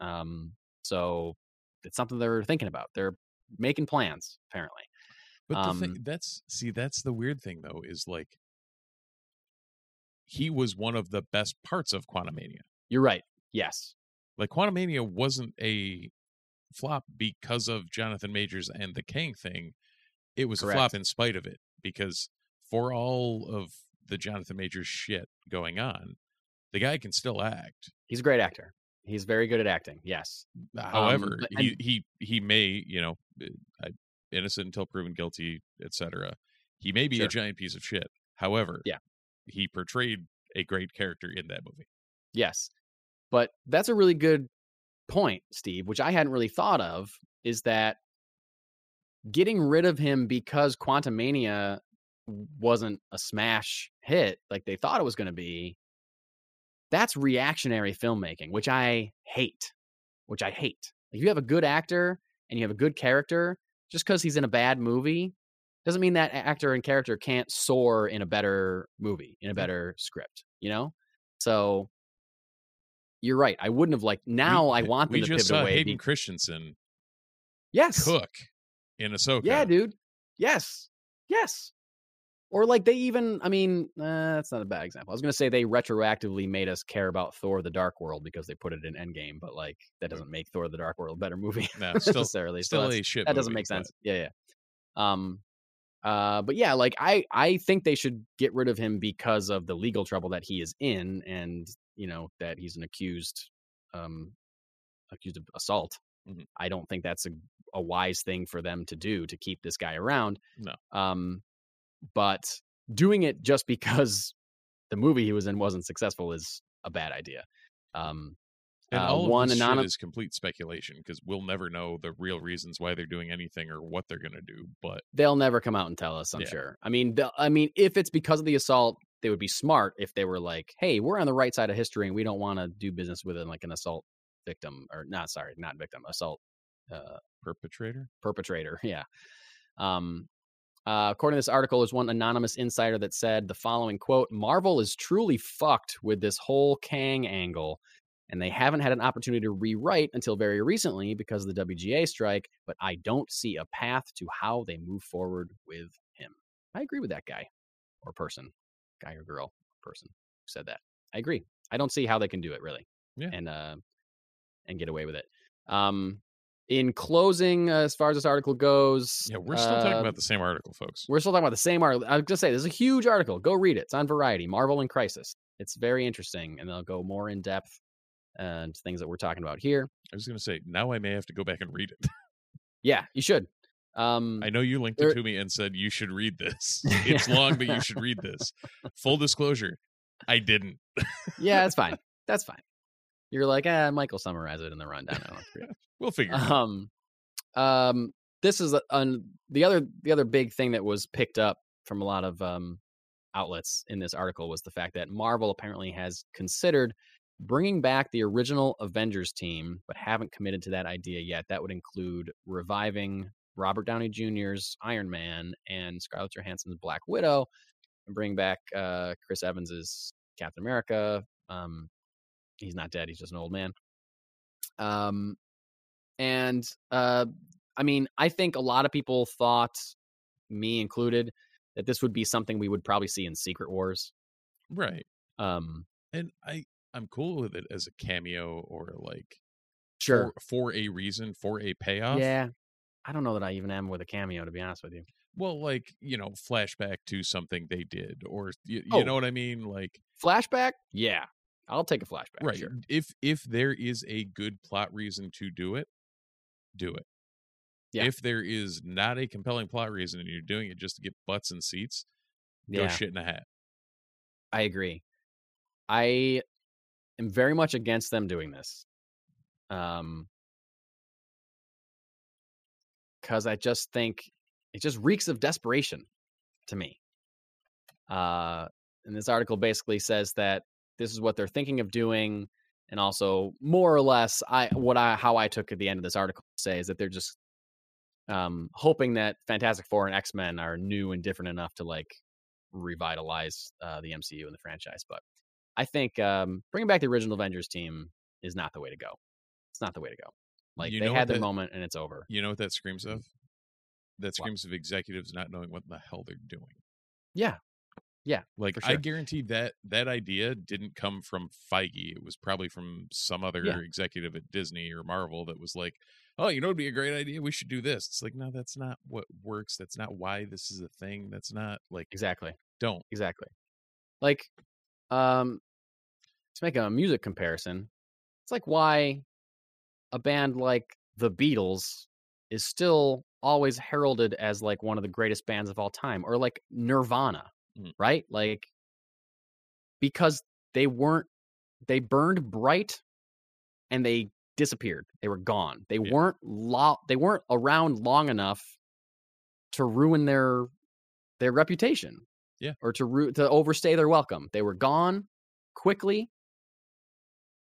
Um so it's something they're thinking about. They're making plans apparently. But the thing Um, that's see, that's the weird thing though, is like he was one of the best parts of Quantumania. You're right. Yes. Like Quantumania wasn't a flop because of Jonathan Majors and the Kang thing. It was a flop in spite of it because for all of the Jonathan Majors shit going on, the guy can still act. He's a great actor. He's very good at acting. Yes. However, but- he he he may, you know, uh, innocent until proven guilty, etc. He may be Sure. a giant piece of shit. However, Yeah. He portrayed a great character in that movie. Yes. But that's a really good point, Steve, which I hadn't really thought of, is that getting rid of him because Quantumania wasn't a smash hit like they thought it was going to be, that's reactionary filmmaking, which I hate. Which I hate. If you have a good actor and you have a good character, just because he's in a bad movie doesn't mean that actor and character can't soar in a better movie, in a better script, you know? So you're right. I wouldn't have liked. Now I want them we to just pivot saw away. Hayden Christensen yes. cook in Ahsoka. Yeah, dude. Yes. Yes. Or like they even, I mean, uh, that's not a bad example. I was going to say they retroactively made us care about Thor: The Dark World because they put it in Endgame, but like that doesn't make Thor: The Dark World a better movie No, still necessarily. Still that's- a shit. that doesn't movie, make but- sense. Yeah, yeah. Um, uh, but yeah, like I, I think they should get rid of him because of the legal trouble that he is in, and you know that he's an accused, um, accused of assault. Mhm. I don't think that's a, a wise thing for them to do to keep this guy around. No. Um, but doing it just because the movie he was in wasn't successful is a bad idea. Um, And uh, one of this shit anonymous. is complete speculation because we'll never know the real reasons why they're doing anything or what they're going to do. But they'll never come out and tell us. I'm Yeah. sure. I mean, I mean, if it's because of the assault, they would be smart if they were like, "Hey, we're on the right side of history, and we don't want to do business with it like an assault victim, or not. Sorry, not victim, assault uh, perpetrator, perpetrator." Yeah. Um. Uh, according to this article, there's one anonymous insider that said the following quote: "Marvel is truly fucked with this whole Kang angle." And they haven't had an opportunity to rewrite until very recently because of the WGA strike, but I don't see a path to how they move forward with him. I agree with that guy or person, guy or girl, person who said that. I agree. I don't see how they can do it really. Yeah. And uh and get away with it. Um in closing, uh, as far as this article goes, yeah, we're still talking uh, about the same article, folks. we're still talking about the same article. I was gonna say there's a huge article. Go read it. It's on Variety. Marvel in Crisis. It's very interesting, and they'll go more in depth and things that we're talking about here. I was going to say now I may have to go back and read it. Yeah, you should. Um, I know you linked There- it to me and said you should read this. It's long, but you should read this. Full disclosure, I didn't. yeah, that's fine. That's fine. You're like, ah, Michael summarize it in the rundown. I don't have to read it. We'll figure it out. um, um, this is a, un, the other the other big thing that was picked up from a lot of um, outlets in this article was the fact that Marvel apparently has considered bringing back the original Avengers team, but haven't committed to that idea yet. That would include reviving Robert Downey Jr.'s Iron Man and Scarlett Johansson's Black Widow, and bring back uh, Chris Evans's Captain America. Um, he's not dead; he's just an old man. Um, and uh, I mean, I think a lot of people thought, me included, that this would be something we would probably see in Secret Wars. Right. Um, And I I'm cool with it as a cameo or like sure. for, for a reason, for a payoff. Yeah. I don't know that I even am with a cameo, to be honest with you. Well, like, you know, flashback to something they did or you, you Oh. know what I mean? Like Flashback? Yeah. I'll take a flashback. right. Sure. If if there is a good plot reason to do it, do it. Yeah. If there is not a compelling plot reason and you're doing it just to get butts and seats, yeah. go shit in a hat. I agree. I am very much against them doing this. Um, because I just think it just reeks of desperation to me. Uh, and this article basically says that this is what they're thinking of doing, and also more or less, I what I how I took at the end of this article say is that they're just um hoping that Fantastic Four and X Men are new and different enough to like revitalize uh, the MCU and the franchise. But I think um, bringing back the original Avengers team is not the way to go. It's not the way to go. Like You they had what their that- moment and it's over. You know what that screams of? That What? screams of executives not knowing what the hell they're doing. Yeah, Yeah. Like For I guarantee that that idea didn't come from Feige. It was probably from some other Yeah. executive at Disney or Marvel that was like, "Oh, you know, it'd be a great idea. We should do this." It's like, no, that's not what works. That's not why this is a thing. That's not like exactly, don't. exactly. Like, um, to make a music comparison, it's like why a band like the Beatles is still always heralded as like one of the greatest bands of all time, or like Nirvana, Mm. right? Like, because they weren't, they burned bright and they disappeared. They were gone. They Yeah. weren't lo- they weren't around long enough to ruin their their reputation. Yeah. Or to ru- to overstay their welcome. They were gone quickly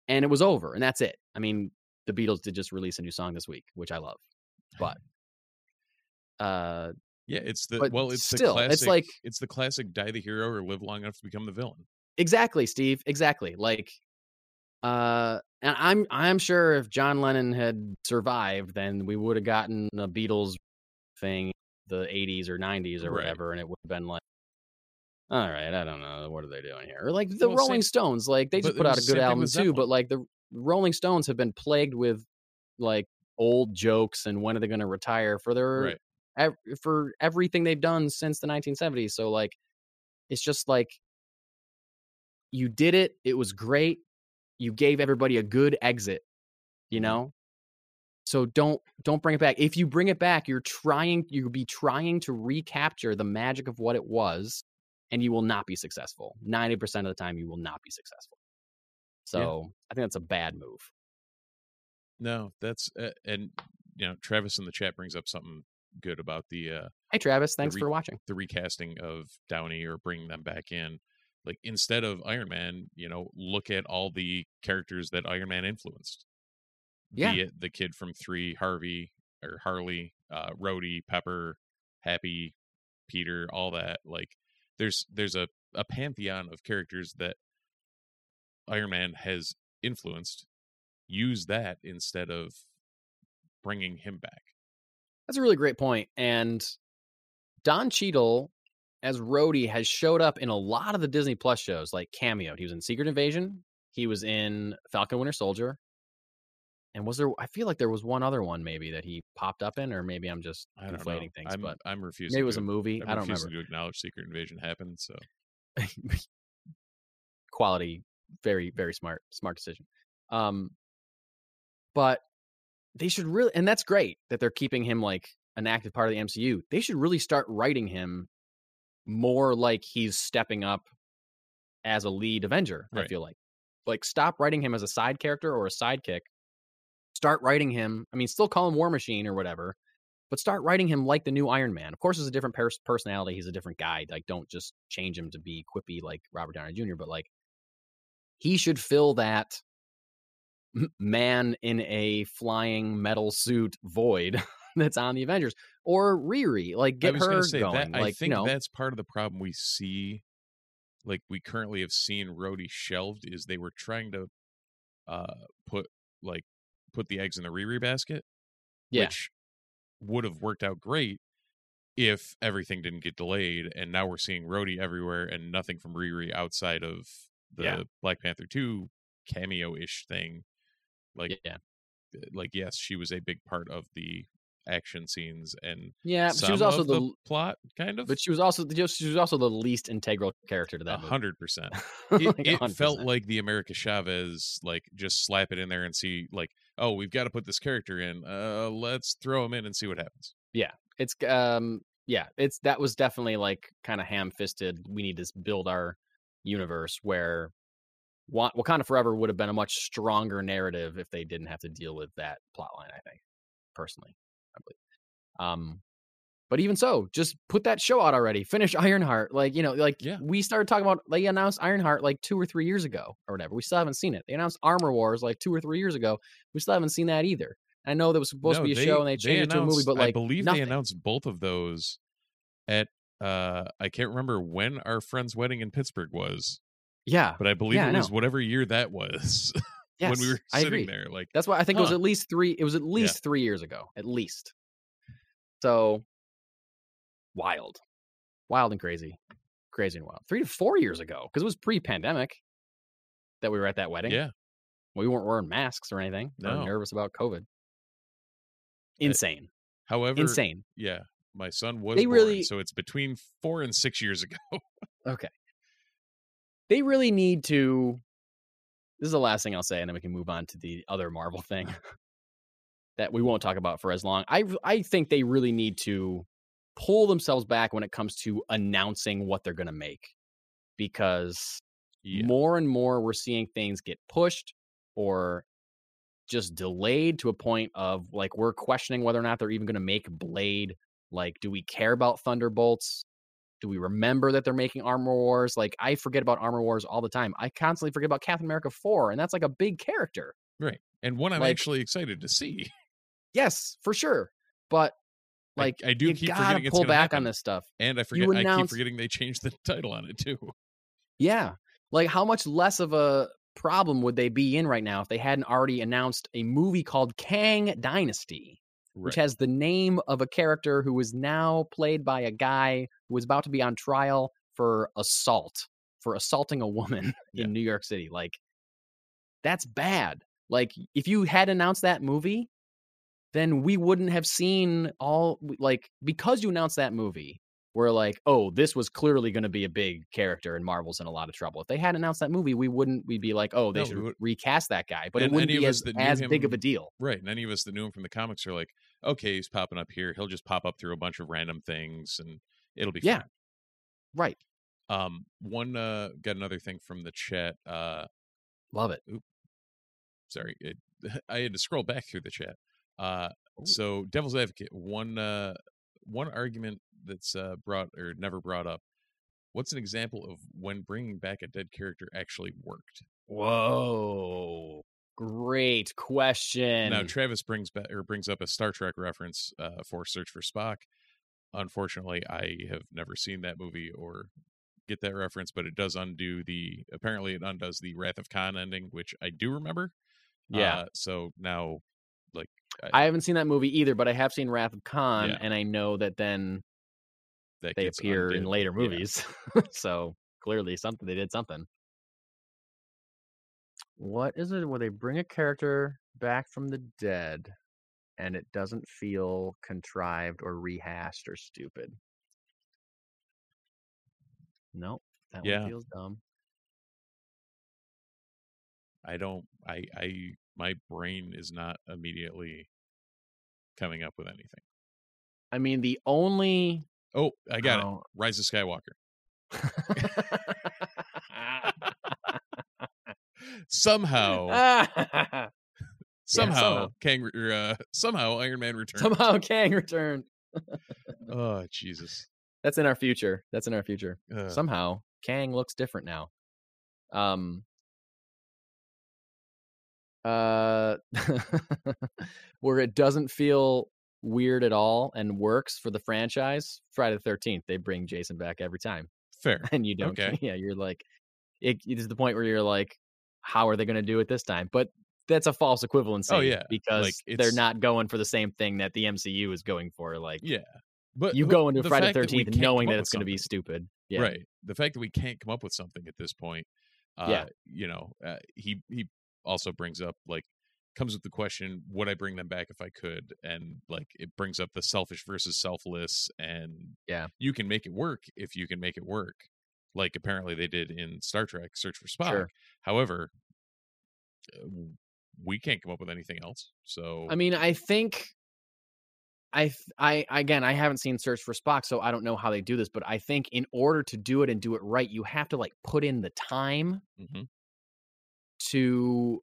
and it was over and that's it. I mean, the Beatles did just release a new song this week, which I love. But uh Yeah, it's the But well, it's still, the it's like- it's the classic: die the hero or live long enough to become the villain. Exactly, Steve. Exactly. Like uh and I'm I'm sure if John Lennon had survived, then we would have gotten a Beatles thing the 80s or 90s or Right. whatever and it would have been like all right, I don't know what are they doing here. Or like the Well, Rolling same- Stones, like they just put out a good album too, but like the Rolling Stones have been plagued with like old jokes and when are they going to retire for their Right. ev- for everything they've done since the 1970s. So like, it's just like you did it. It was great. You gave everybody a good exit. You Mhm. know. So don't don't bring it back. If you bring it back, you're trying you'll be trying to recapture the magic of what it was, and you will not be successful. Ninety percent of the time, you will not be successful. So I think that's a bad move. No, that's uh, and you know Travis in the chat brings up something good about the uh Hey Travis, thanks re- for watching. the recasting of Downey or bringing them back in. Like instead of Iron Man, you know, look at all the characters that Iron Man influenced. Yeah. Be it the kid from Three, Harvey or Harley, uh, Rhodey, Pepper, Happy, Peter, all that. Like there's there's a a pantheon of characters that Iron Man has influenced. Use that instead of bringing him back. That's a really great point. And Don Cheadle as Rhodey has showed up in a lot of the Disney Plus shows, like cameoed. He was in Secret Invasion. He was in Falcon Winter Soldier. And was there? I feel like there was one other one maybe that he popped up in, or maybe I'm just I conflating things. I'm, but I'm refusing. maybe it was to a movie. I'm I don't refusing remember. to acknowledge Secret Invasion happened. So Quality, very very smart, smart decision. Um, but they should really, and that's great that they're keeping him like an active part of the MCU. They should really start writing him more like he's stepping up as a lead Avenger. I feel like, like stop writing him as a side character or a sidekick. Start writing him. I mean, still call him War Machine or whatever, but start writing him like the new Iron Man. Of course, he's a different pers- personality. He's a different guy. Like, don't just change him to be quippy like Robert Downey Jr. But like, he should fill that m- man in a flying metal suit void that's on the Avengers or Riri. Like, I get her say going. that I think you know, that's part of the problem we see. Like we currently have seen Rhodey shelved is they were trying to uh put like put the eggs in the Riri basket, Yeah. which would have worked out great if everything didn't get delayed. And now we're seeing Rhodey everywhere and nothing from Riri outside of the Yeah. Black Panther two cameo ish thing. Like yeah, eh, like yes, she was a big part of the action scenes and yeah. She was also the, the plot, kind of. but she was also just she was also the least integral character to that. hundred percent. Like, It, it felt 100%. like the America Chavez, like just slap it in there and see, like, oh, we've got to put this character in. Uh, let's throw him in and see what happens. Yeah, it's um yeah it's that was definitely like kind of ham-fisted we need to build our universe where Wa- wakanda forever would have been a much stronger narrative if they didn't have to deal with that plot line i think personally i believe um but even so just put that show out already finish ironheart like you know like Yeah. we started talking about they announced ironheart like two or three years ago or whatever we still haven't seen it they announced armor wars like two or three years ago we still haven't seen that either i know that was supposed No, to be a they- show and they changed it to a movie but like I believe nothing. they announced both of those at. Uh, I can't remember when our friend's wedding in Pittsburgh was, yeah but I believe Yeah, I it was whatever year that was Yes, when we were I sitting agree. there. Like, That's why I think it was at least three. It was at least three years ago, at least. So wild, wild and crazy, crazy and wild. Three to four years ago, because it was pre-pandemic that we were at that wedding. yeah, we weren't wearing masks or anything. We No. were nervous about COVID. Eh, insane, however, insane. Yeah, my son was They born, really- so it's between four and six years ago. Okay. They really need to. This is the last thing I'll say, and then we can move on to the other Marvel thing that we won't talk about for as long. I I think they really need to pull themselves back when it comes to announcing what they're going to make, because yeah, more and more we're seeing things get pushed or just delayed to a point of like we're questioning whether or not they're even going to make Blade. Like, do we care about Thunderbolts? Do we remember that they're making Armor Wars? Like, I forget about Armor Wars all the time. I constantly forget about Captain America 4, and that's like a big character. right. And one I'm like- actually excited to see. Yes, for sure. But like, I do you keep forgetting pull back on this stuff. And I forget I keep forgetting they changed the title on it too. Yeah. Like how much less of a problem would they be in right now if they hadn't already announced a movie called Kang Dynasty, which has the name of a character who is now played by a guy who was about to be on trial for assault, for assaulting a woman Yeah. in New York City. Like that's bad. Like if you had announced that movie, then we wouldn't have seen all like because you announced that movie we're like, oh, this was clearly going to be a big character and Marvel's in a lot of trouble. If they had announced that movie, we wouldn't. We'd be like, oh, they No, should would- recast that guy, but it wouldn't be as, that knew big of a him- deal. Right. And any of us that knew him from the comics are like, okay, he's popping up here. He'll just pop up through a bunch of random things and it'll be Yeah. fine. Right. Um, one uh got another thing from the chat. Uh Love it. sorry, it, I had to scroll back through the chat. Uh so Devil's Advocate, one uh one argument that's uh brought or never brought up. What's an example of when bringing back a dead character actually worked? Whoa. Great question. Now Travis brings back or brings up a Star Trek reference uh, for Search for Spock. Unfortunately, I have never seen that movie or get that reference, but it does undo the. Apparently, it undoes the Wrath of Khan ending, which I do remember. yeah. Uh, so now, like, I haven't seen that movie either, but I have seen Wrath of Khan, Yeah. and I know that then that they appear in undid. later Yeah. movies. so clearly, something they did something. What is it where they bring a character back from the dead and it doesn't feel contrived or rehashed or stupid? Nope. That Yeah. one feels dumb. I don't. I. I. My brain is not immediately coming up with anything. I mean, the only. Oh, I got it. Oh. Rise of Skywalker. Somehow, somehow somehow. Kang uh, somehow Iron Man returned. Somehow Kang returned. Oh Jesus. That's in our future. That's in our future. Uh, Somehow Kang looks different now. Um. Uh, where it doesn't feel weird at all and works for the franchise. Friday the Thirteenth, they bring Jason back every time, fair. and you don't. Okay. Yeah, you're like, it, it is the point where you're like, how are they going to do it this time? But that's a false equivalency. Oh, yeah. because Like, they're not going for the same thing that the MCU is going for. Like, Yeah. But you but go into Friday the Thirteenth knowing that it's going to be stupid. Yeah. Right. The fact that we can't come up with something at this point. Uh, Yeah. You know, uh, he he also brings up like comes with the question, would I bring them back if I could? And like it brings up the selfish versus selfless, and Yeah. you can make it work if you can make it work. Like apparently they did in Star Trek: Search for Spock. Sure. However, uh, we can't come up with anything else. So I mean, I think I I again, I haven't seen Search for Spock, so I don't know how they do this, but I think in order to do it and do it right, you have to like put in the time mhm. To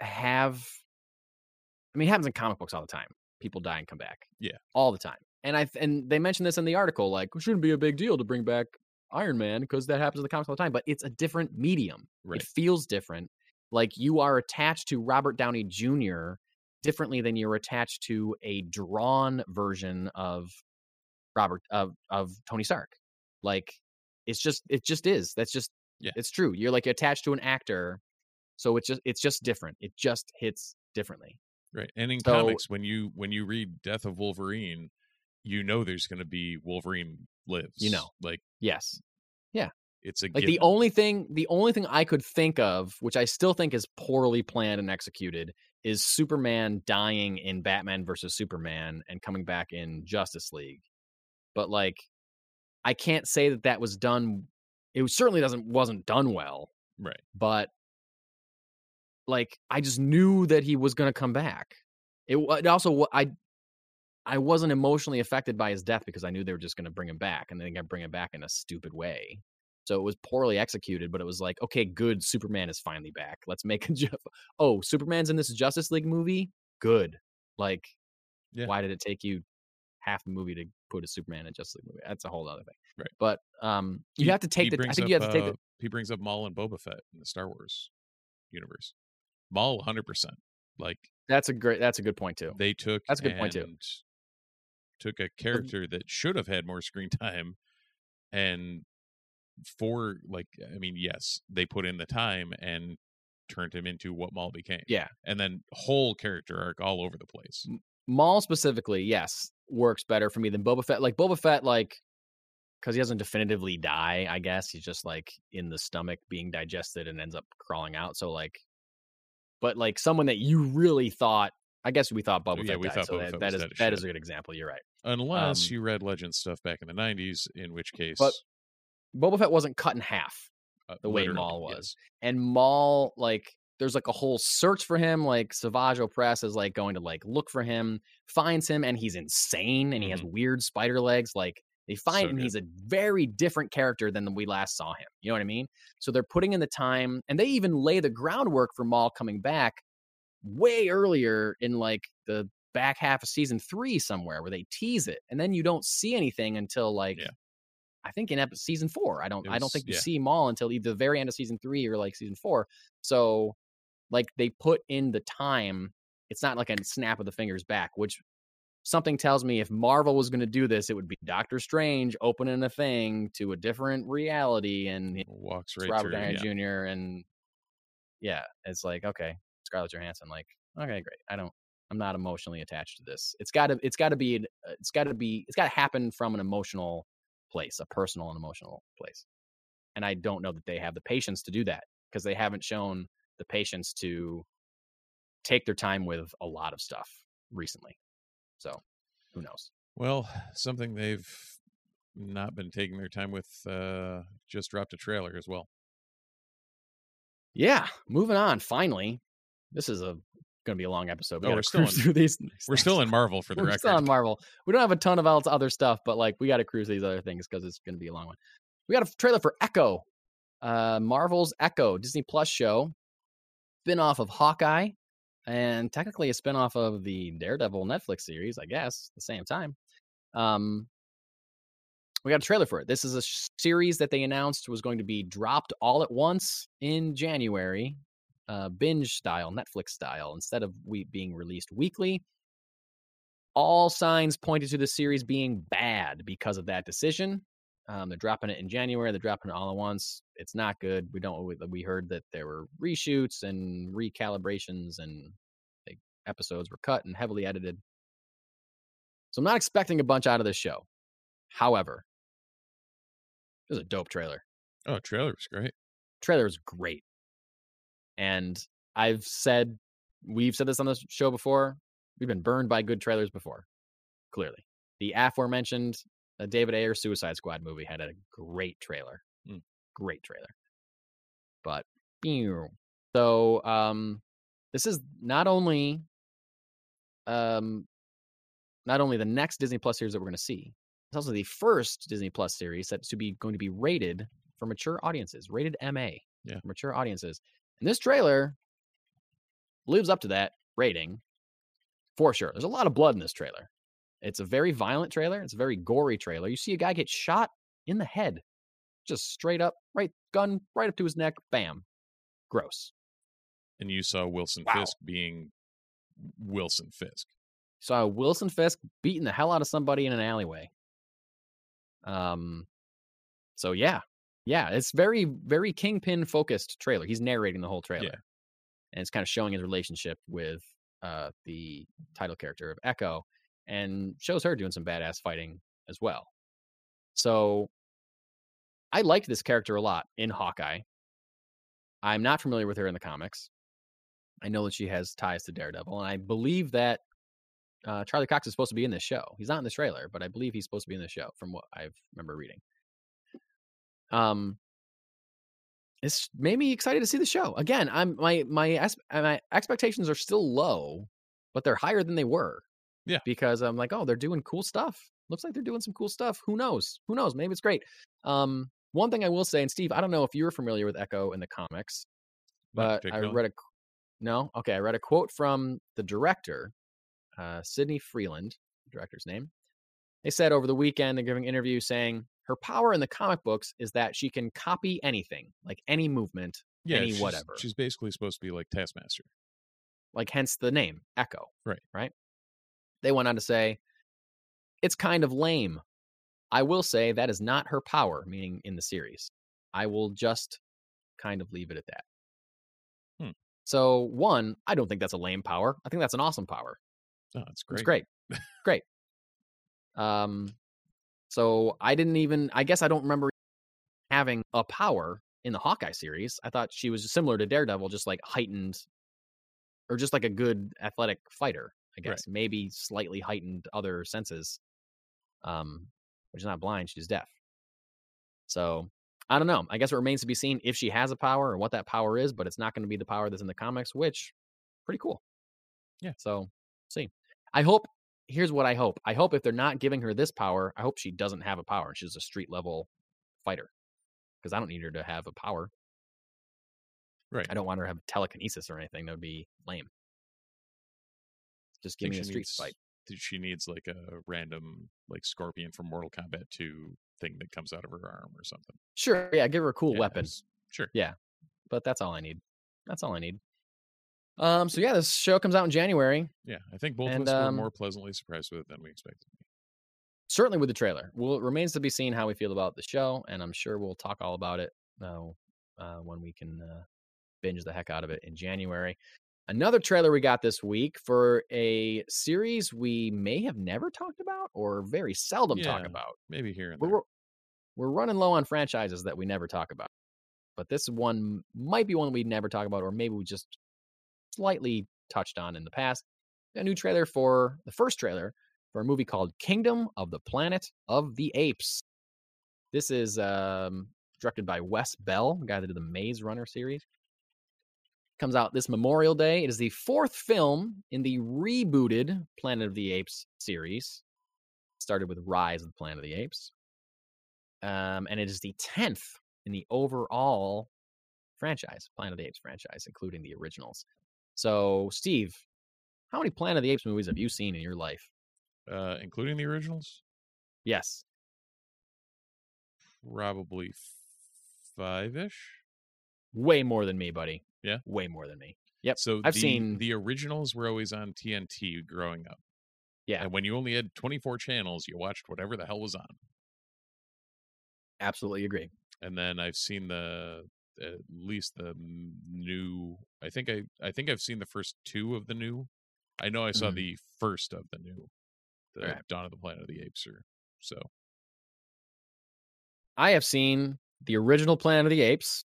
have I mean, it happens in comic books all the time. People die and come back. Yeah. All the time. And I and they mentioned this in the article like it shouldn't be a big deal to bring back Iron Man because that happens in the comics all the time, but it's a different medium. Right. It feels different. Like you are attached to Robert Downey Jr. differently than you're attached to a drawn version of Robert of of Tony Stark. Like it's just it just is. That's just Yeah. It's true. You're like attached to an actor, so it's just it's just different. It just hits differently. Right. And in So- comics, when you when you read Death of Wolverine, you know there's going to be Wolverine lives. You know. like Yes. Yeah. It's a Like the only thing the only thing I could think of, which I still think is poorly planned and executed, is Superman dying in Batman versus Superman and coming back in Justice League. But like I can't say that that was done it certainly doesn't wasn't done well, right. but like I just knew that he was going to come back. It, it also I I wasn't emotionally affected by his death because I knew they were just going to bring him back and then bring him back in a stupid way. So it was poorly executed, but it was like, okay, good, Superman is finally back. Let's make a oh, Superman's in this Justice League movie. Good. Like, Yeah. why did it take you half the movie to put a Superman in a Justice League movie? That's a whole other thing. Right. But um, you He- have to take the. I think you have to take uh, the. He brings up Maul and Boba Fett in the Star Wars universe. Maul, hundred percent. Like That's a great. That's a good point too. they took That's a good point, too. Took a character that should have had more screen time, and for like, I mean, yes, they put in the time and turned him into what Maul became. Yeah. and then whole character arc all over the place. Maul specifically, yes, works better for me than Boba Fett. Like Boba Fett, like because he doesn't definitively die. I guess he's just like in the stomach being digested and ends up crawling out. So like, but like someone that you really thought, I guess we thought Boba Yeah, Fett we died. thought so Boba that, Fett that was is that is a good example. You're right. Unless Um, you read Legend stuff back in the '90s, in which case, Boba Fett wasn't cut in half. uh, the way Maul was. yes. and Maul like there's like a whole search for him. Like Savage Opress is like going to like look for him, finds him, and he's insane and he has mm-hmm. weird spider legs. Like they find So good. he's a very different character than we last saw him. You know what I mean? So they're putting in the time, and they even lay the groundwork for Maul coming back way earlier in like the back half of season three somewhere where they tease it, and then you don't see anything until like. Yeah. I think in episode season four. I don't. It I don't think you yeah. see Maul until either the very end of season three or like season four. So, like they put in the time. It's not like a snap of the fingers back. Which something tells me if Marvel was going to do this, it would be Doctor Strange opening a thing to a different reality, and walks right Robert through. Downey yeah. Jr. And yeah, it's like okay, Scarlett Johansson. Like okay, great. I don't. I'm not emotionally attached to this. It's got to. It's got to be. uh, It's got to be. It's got to happen from an emotional place, a personal and emotional place. And I don't know that they have the patience to do that because they haven't shown the patience to take their time with a lot of stuff recently. So, who knows? Well, something they've not been taking their time with uh just dropped a trailer as well. Yeah, moving on. Finally, this is a going to be a long episode. We Oh, gotta we're still in- through these. We're still in Marvel for the We're record. still on Marvel. We don't have a ton of else other stuff, but like we got to cruise these other things because it's going to be a long one. We got a trailer for Echo, uh, Marvel's Echo Disney Plus show, spin off of Hawkeye. and technically a spinoff of the Daredevil Netflix series, I guess, at the same time. Um, we got a trailer for it. This is a series that they announced was going to be dropped all at once in January, uh, binge style, Netflix style, instead of we being released weekly. All signs pointed to the series being bad because of that decision. Um, they're dropping it in January. They're dropping it all at once. It's not good. We don't. We, we heard that there were reshoots and recalibrations, and like, episodes were cut and heavily edited. So I'm not expecting a bunch out of this show. However, it was a dope trailer. Oh, trailer was great. Trailer is great, and I've said we've said this on this show before. We've been burned by good trailers before. Clearly, the aforementioned uh, David Ayer Suicide Squad movie had a great trailer. Mm. Great trailer. But so um this is not only um not only the next Disney Plus series that we're going to see. It's also the first Disney Plus series that's to be going to be rated for mature audiences, rated MA. Yeah. For mature audiences. And this trailer lives up to that rating for sure. There's a lot of blood in this trailer. It's a very violent trailer. It's a very gory trailer. You see a guy get shot in the head, just straight up, right gun right up to his neck. Bam, gross. And you saw Wilson Wow. Fisk being Wilson Fisk. Saw Wilson Fisk beating the hell out of somebody in an alleyway. Um, so yeah, yeah, it's very very kingpin focused trailer. He's narrating the whole trailer, and it's kind of showing his relationship with uh the title character of Echo, and shows her doing some badass fighting as well. So I liked this character a lot in Hawkeye. I'm not familiar with her in the comics. I know that she has ties to Daredevil, and I believe that uh, Charlie Cox is supposed to be in this show. He's not in the trailer, but I believe he's supposed to be in the show from what I remember reading. Um, it's made me excited to see the show again. I'm my my my expectations are still low, but they're higher than they were. Yeah. because I'm like, oh, they're doing cool stuff. Looks like they're doing some cool stuff. Who knows? Who knows? Maybe it's great. Um, one thing I will say, and Steve, I don't know if you're familiar with Echo in the comics, but I read a no, okay, I read a quote from the director, uh, Sydney Freeland, the director's name. They said over the weekend, they're giving an interview saying her power in the comic books is that she can copy anything, like any movement, yeah, any she's, whatever. She's basically supposed to be like Taskmaster. like hence the name Echo. Right. Right. They went on to say, it's kind of lame. I will say that is not her power, meaning in the series. I will just kind of leave it at that. Hmm. So, one, I don't think that's a lame power. I think that's an awesome power. Oh, it's great. It's great. great. Um, so I didn't even, I guess I don't remember having a power in the Hawkeye series. I thought she was similar to Daredevil, just like heightened or just like a good athletic fighter, I Right. guess. Maybe slightly heightened other senses. Um, but she's not blind, she's deaf. So I don't know. I guess it remains to be seen if she has a power or what that power is, but it's not going to be the power that's in the comics, which pretty cool. Yeah. So see. I hope here's what I hope. I hope if they're not giving her this power, I hope she doesn't have a power and she's a street level fighter. Because I don't need her to have a power. Right. I don't want her to have telekinesis or anything. That would be lame. Just give me a street needs- fight. She needs like a random like scorpion from Mortal Kombat 2 thing that comes out of her arm or something. Sure, yeah, give her a cool Yeah, weapon. Sure. Yeah. But that's all I need. That's all I need. Um, so yeah, this show comes out in January. Yeah, I think both And, of us um, were more pleasantly surprised with it than we expected. certainly with the trailer. Well, it remains to be seen how we feel about the show, and I'm sure we'll talk all about it uh, uh, when we can uh, binge the heck out of it in January. Another trailer we got this week for a series we may have never talked about or very seldom talk Yeah. about. Maybe here and We're there. we're running low on franchises that we never talk about, but this one might be one we never talk about, or maybe we just slightly touched on in the past. A new trailer for the first trailer for a movie called Kingdom of the Planet of the Apes. This is um, directed by Wes Ball, the guy that did the Maze Runner series. Comes out this Memorial Day. It is the fourth film in the rebooted Planet of the Apes series. Started with Rise of the Planet of the Apes. Um, and it is the 10th in the overall franchise, Planet of the Apes franchise, including the originals. So, Steve, how many Planet of the Apes movies have you seen in your life? Uh, including the originals, Yes. probably five ish. Way more than me, buddy. Yeah? Way more than me. Yep. So I've the, seen- the originals were always on TNT growing up. Yeah. And when you only had 24 channels, you watched whatever the hell was on. Absolutely agree. And then I've seen the at least the new. I think I I think I've seen the first two of the new. I know I saw Mhm. the first of the new, the Alright. Dawn of the Planet of the Apes. Or so I have seen the original Planet of the Apes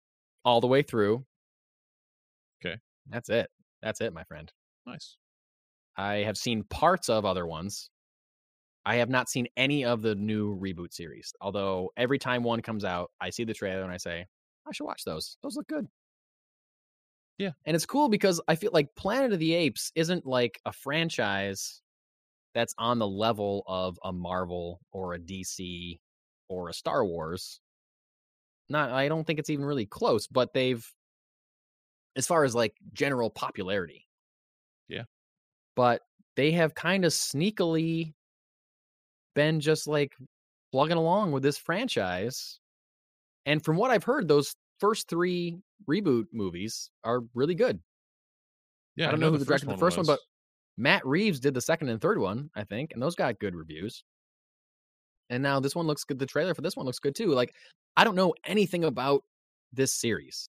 all the way through. Okay. That's it. That's it, my friend. nice. I have seen parts of other ones. I have not seen any of the new reboot series. Although every time one comes out, I see the trailer and I say, I should watch those. Those look good. Yeah. And it's cool because I feel like Planet of the Apes isn't like a franchise that's on the level of a Marvel or a DC or a Star Wars. Not I don't think it's even really close, but they've as far as like general popularity. Yeah. But they have kind of sneakily been just like plugging along with this franchise. And from what I've heard, those first three reboot movies are really good. Yeah, I don't know know who the director of the first one, but. Matt Reeves did the second and third one, I think, and those got good reviews. And now this one looks good. The trailer for this one looks good too. Like, I don't know anything about this series.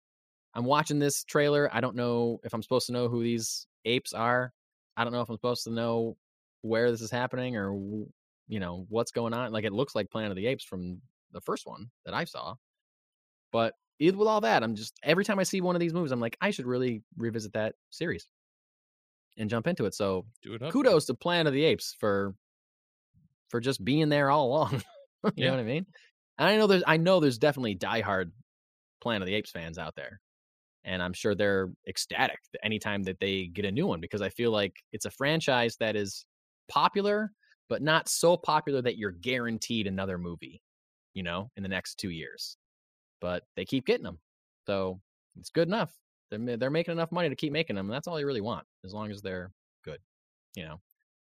I'm watching this trailer. I don't know if I'm supposed to know who these apes are. I don't know if I'm supposed to know where this is happening or you know what's going on. Like, it looks like Planet of the Apes from the first one that I saw. But with all that, I'm just every time I see one of these movies, I'm like, I should really revisit that series and jump into it. So it up. kudos to Planet of the Apes for for just being there all along. you Yeah. know what I mean? And I know there's I know there's definitely diehard Planet of the Apes fans out there. And I'm sure they're ecstatic anytime that they get a new one because I feel like it's a franchise that is popular, but not so popular that you're guaranteed another movie, you know, in the next two years. But they keep getting them. So it's good enough. They're, they're making enough money to keep making them. And that's all you really want, as long as they're good, you know?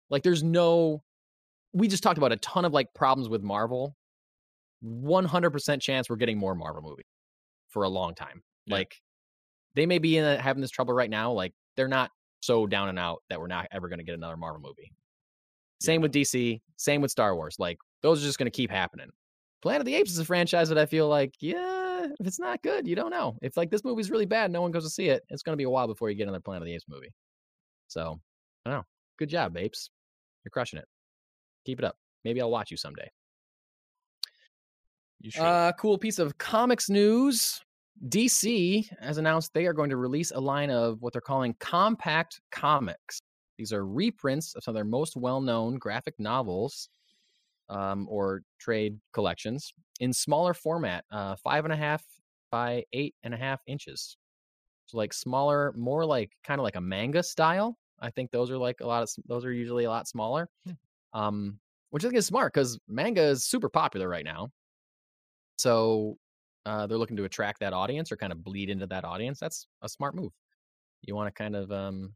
Like there's no, we just talked about a ton of like problems with Marvel. 100% chance we're getting more Marvel movies for a long time. Yeah. Like they may be in a, having this trouble right now. Like they're not so down and out that we're not ever going to get another Marvel movie. Same with DC, same with Star Wars. Like those are just going to keep happening. Planet of the Apes is a franchise that I feel like, yeah, if it's not good, you don't know. If like this movie's really bad, no one goes to see it. It's going to be a while before you get another Planet of the Apes movie. So, I don't know. Good job, Apes. You're crushing it. Keep it up. Maybe I'll watch you someday. You should. Uh, cool piece of comics news. DC has announced they are going to release a line of what they're calling compact comics. These are reprints of some of their most well-known graphic novels um, or trade collections in smaller format, uh, five and a half by eight and a half inches. So like smaller, more like kind of like a manga style. I think those are like a lot of those are usually a lot smaller. Um, which I think is smart because manga is super popular right now. So uh, they're looking to attract that audience or kind of bleed into that audience. That's a smart move. You want to kind of, um,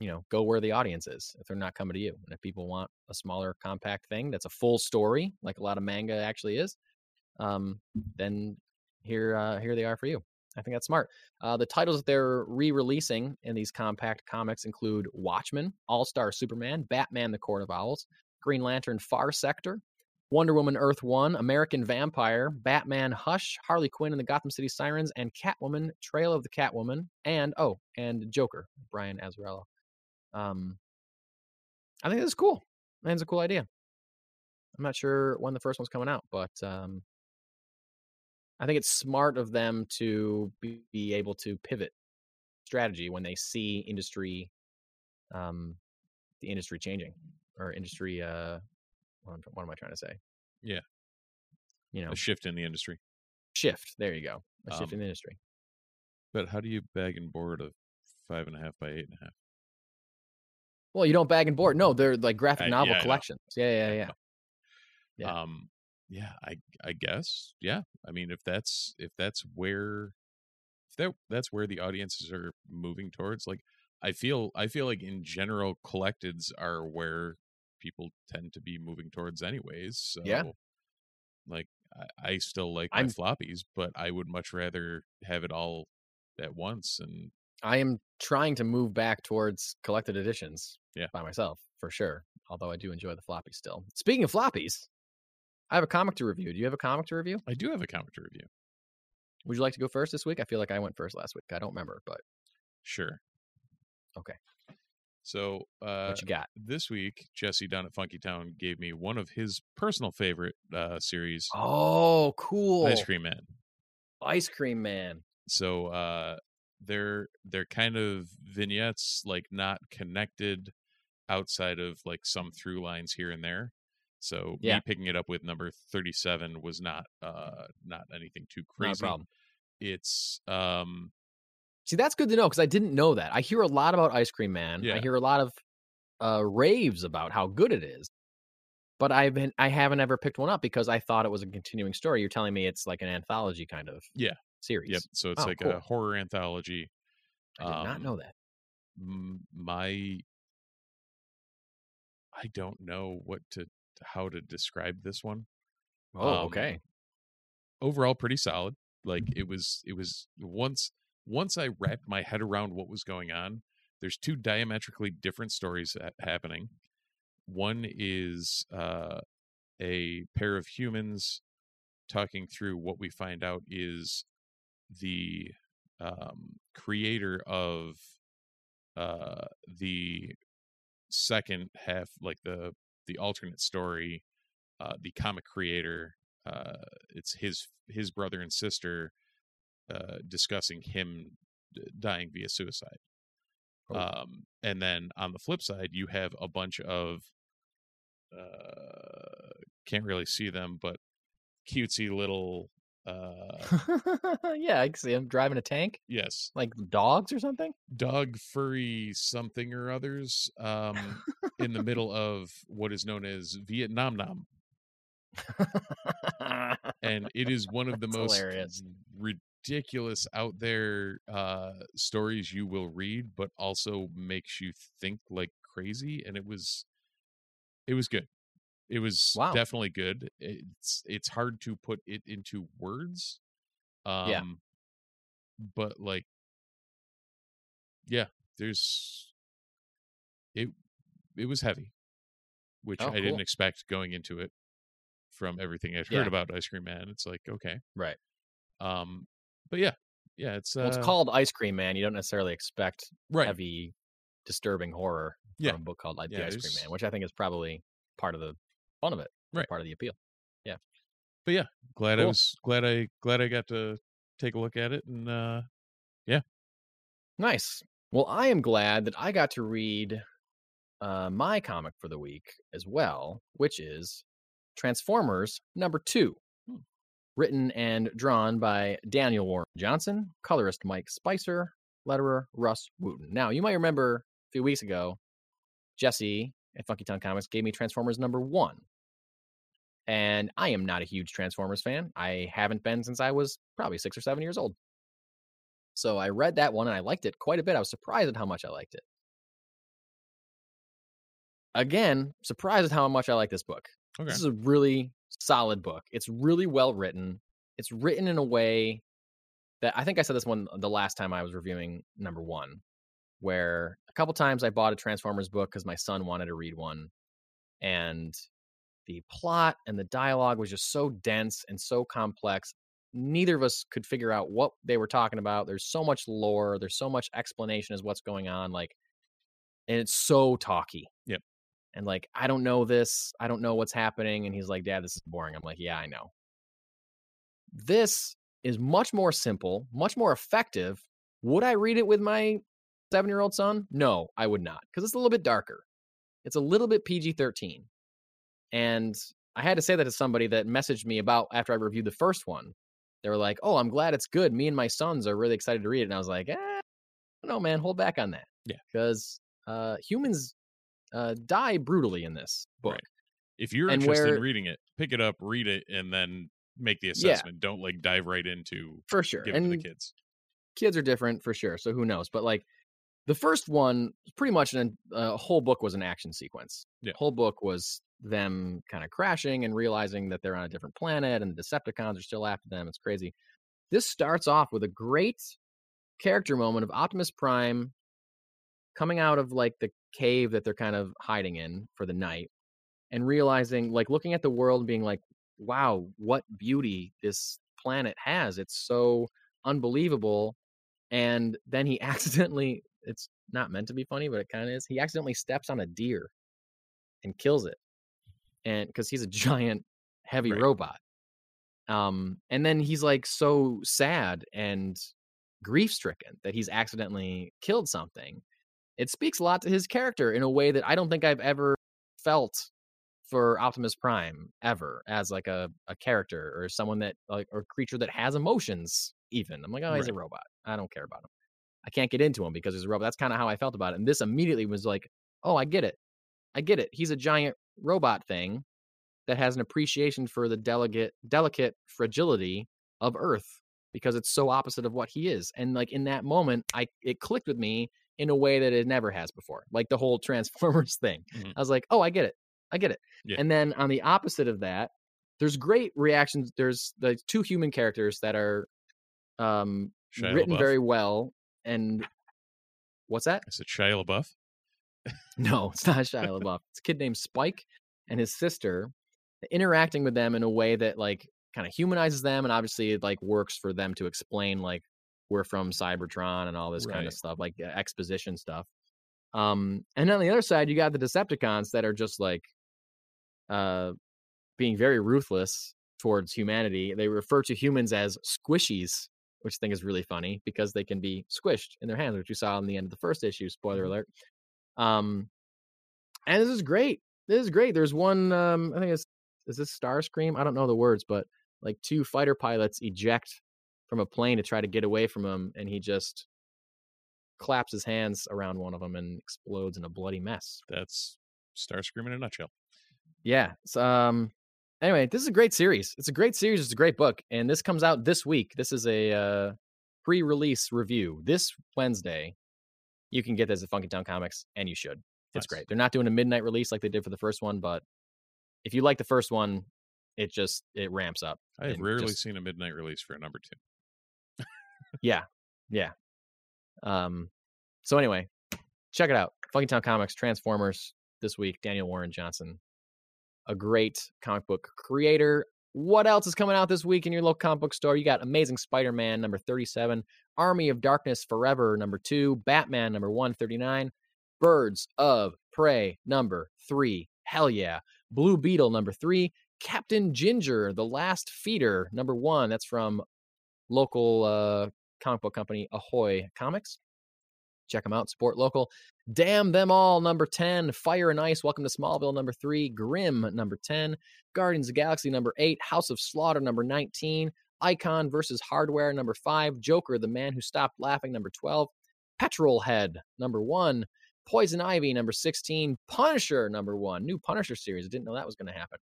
you know, go where the audience is if they're not coming to you. And if people want a smaller, compact thing that's a full story, like a lot of manga actually is, um, then here, uh, here they are for you. I think that's smart. Uh, the titles that they're re-releasing in these compact comics include Watchmen, All Star Superman, Batman: The Court of Owls, Green Lantern: Far Sector, Wonder Woman Earth One, American Vampire, Batman Hush, Harley Quinn and the Gotham City Sirens, and Catwoman Trail of the Catwoman, and oh, and Joker, Brian Azzarello. Um, I think this is cool. It's a cool idea. I'm not sure when the first one's coming out, but um, I think it's smart of them to be, be able to pivot strategy when they see industry, um, the industry changing or industry. Uh, what, am- what am I trying to say? Yeah. You know, a shift in the industry. shift. There you go. A shift Um, in the industry. But how do you bag and board a five and a half by eight and a half? Well, you don't bag and board. No, they're like graphic novel I know. collections. Yeah, yeah, yeah. Yeah. Um, yeah, I I guess. Yeah. I mean, if that's if that's where if that that's where the audiences are moving towards, like I feel I feel like in general collecteds are where people tend to be moving towards anyways. So Yeah. like I, I still like I'm- floppies, but I would much rather have it all at once and I am trying to move back towards collected editions Yeah. by myself for sure. Although I do enjoy the floppies still. Speaking of floppies, I have a comic to review. Do you have a comic to review? I do have a comic to review. Would you like to go first this week? I feel like I went first last week. I don't remember, but Sure. Okay. So uh what you got? this week, Jesse down at Funky Town gave me one of his personal favorite uh series, Oh, cool. Ice Cream Man. Ice Cream Man. so uh they're they're kind of vignettes like not connected outside of like some through lines here and there so Yeah. me picking it up with number 37 was not uh not anything too Not a crazy problem. it's um See, that's good to know because I didn't know that. I hear a lot about Ice Cream Man. I hear a lot of uh, raves about how good it is, but I've been I haven't ever picked one up because I thought it was a continuing story. You're telling me it's like an anthology kind of Yeah. series. yep so it's Oh, like cool. a horror anthology I did not Um, know that. My i don't know what to how to describe this one Oh, um, okay. overall pretty solid like it was it was once once i wrapped my head around what was going on there's two diametrically different stories ha- happening. One is uh a pair of humans talking through what we find out is the um creator of uh the second half like the the alternate story uh the comic creator uh it's his his brother and sister uh discussing him dying via suicide Oh. um and then on the flip side you have a bunch of uh can't really see them but cutesy little uh yeah, I can see him driving a tank, yes like dogs or something. dog furry something or others um in the middle of what is known as Vietnam Nam and it is one of the That's most hilarious. Ridiculous out there uh stories you will read but also makes you think like crazy and it was it was good it was Wow. definitely good it's it's hard to put it into words um Yeah. but like yeah there's it it was heavy which Oh, i didn't expect going into it from everything i'd Yeah. heard about ice cream man it's like okay Right. um but yeah yeah it's uh Well, it's called Ice Cream Man. You don't necessarily expect right heavy, disturbing horror Yeah. from a book called like, Yeah, The Ice Cream Man, which I think is probably part of the fun of it, Right. Part of the appeal. Yeah, but yeah, glad i was glad i glad i got to take a look at it and uh yeah, Nice. Well, I am glad that I got to read uh, my comic for the week as well, which is Transformers number two. Written and drawn by Daniel Warren Johnson, colorist Mike Spicer, letterer Russ Wooten. Now, you might remember a few weeks ago, Jesse at Funky Town Comics gave me Transformers number one. And I am not a huge Transformers fan. I haven't been since I was probably six or seven years old. So I read that one and I liked it quite a bit. I was surprised at how much I liked it. Again, surprised at how much I like this book. okay This is a really solid book. It's really well written. It's written in a way that I think I said this one the last time I was reviewing number one, where a couple times I bought a Transformers book because my son wanted to read one. And the plot and the dialogue was just so dense and so complex. Neither of us could figure out what they were talking about. There's so much lore, there's so much explanation as what's going on. Like, and it's so talky. Yep. And like, I don't know this. I don't know what's happening. And he's like, Dad, this is boring. I'm like, Yeah, I know. This is much more simple, much more effective. Would I read it with my seven year old son? No, I would not, because it's a little bit darker. It's a little bit PG 13. And I had to say that to somebody that messaged me about after I reviewed the first one. They were like, Oh, I'm glad it's good. Me and my sons are really excited to read it. And I was like, eh, No, man, hold back on that. Yeah. Because uh, humans uh, die brutally in this book. Right. if you're And interested where- in reading it pick it up read it and then make the Yeah. assessment don't like dive right into For sure. give it to and the kids kids are different for sure. So who knows? But like the first one pretty much an uh, whole book was an action sequence. Yeah. whole book was them kind of crashing and realizing that they're on a different planet and the Decepticons are still after them. It's crazy. This starts off with a great character moment of Optimus Prime coming out of like the cave that they're kind of hiding in for the night and realizing like looking at the world being like wow what beauty this planet has. It's so unbelievable. And then he accidentally it's not meant to be funny but it kind of is he accidentally steps on a deer and kills it and because he's a giant heavy Right. robot. Um and then he's like so sad and grief stricken that he's accidentally killed something it speaks a lot to his character in a way that i don't think i've ever felt for optimus prime ever as like a, a character or someone that like or creature that has emotions even. I'm like oh he's a robot. I don't care about him. I can't get into him because he's a robot. That's kind of how i felt about it and this immediately was like oh i get it. I get it. He's a giant robot thing that has an appreciation for the delicate delicate fragility of earth because it's so opposite of what he is. And like in that moment i it clicked with me in a way that it never has before like the whole transformers thing Mhm. i was like oh i get it i get it Yeah. and then on the opposite of that there's great reactions there's the two human characters that are um Shia written LaBeouf. very well and what's that I said Shia LaBeouf. no, it's not Shia LaBeouf. It's a kid named Spike and his sister interacting with them in a way that like kind of humanizes them and obviously it like works for them to explain like we're from Cybertron and all this kind of stuff, like uh, exposition stuff. Um, and then on the other side, you got the Decepticons that are just like uh being very ruthless towards humanity. They refer to humans as squishies, which I think is really funny because they can be squished in their hands, which you saw in the end of the first issue. Spoiler Mhm. alert. Um, and this is great. This is great. There's one. Um, I think it's is this Starscream? I don't know the words, but like two fighter pilots eject from a plane to try to get away from him, and he just claps his hands around one of them and explodes in a bloody mess. That's Starscream in a nutshell. Yeah. So, um. Anyway, this is a great series. It's a great series. It's a great book, and this comes out this week. This is a uh, pre-release review this Wednesday. You can get this at Funky Town Comics, and you should. It's Nice. great. They're not doing a midnight release like they did for the first one, but if you like the first one, it just it ramps up. I have rarely just- seen a midnight release for a number two. Yeah, yeah. Um. So anyway, check it out. Funky Town Comics, Transformers this week. Daniel Warren Johnson, a great comic book creator. What else is coming out this week in your local comic book store? You got Amazing Spider-Man number thirty-seven, Army of Darkness Forever number two, Batman number one thirty-nine, Birds of Prey number three. Hell yeah, Blue Beetle number three, Captain Ginger, the Last Feeder number one. That's from local uh, comic book company Ahoy Comics. Check them out. Support local. Damn them all. Number ten. Fire and Ice. Welcome to Smallville. Number three. Grim. Number ten. Guardians of Galaxy. Number eight. House of Slaughter. Number nineteen. Icon versus Hardware. Number five. Joker, the man who stopped laughing. Number twelve. Petrol Head. Number one. Poison Ivy. Number sixteen. Punisher. Number one. New Punisher series. I didn't know that was going to happen.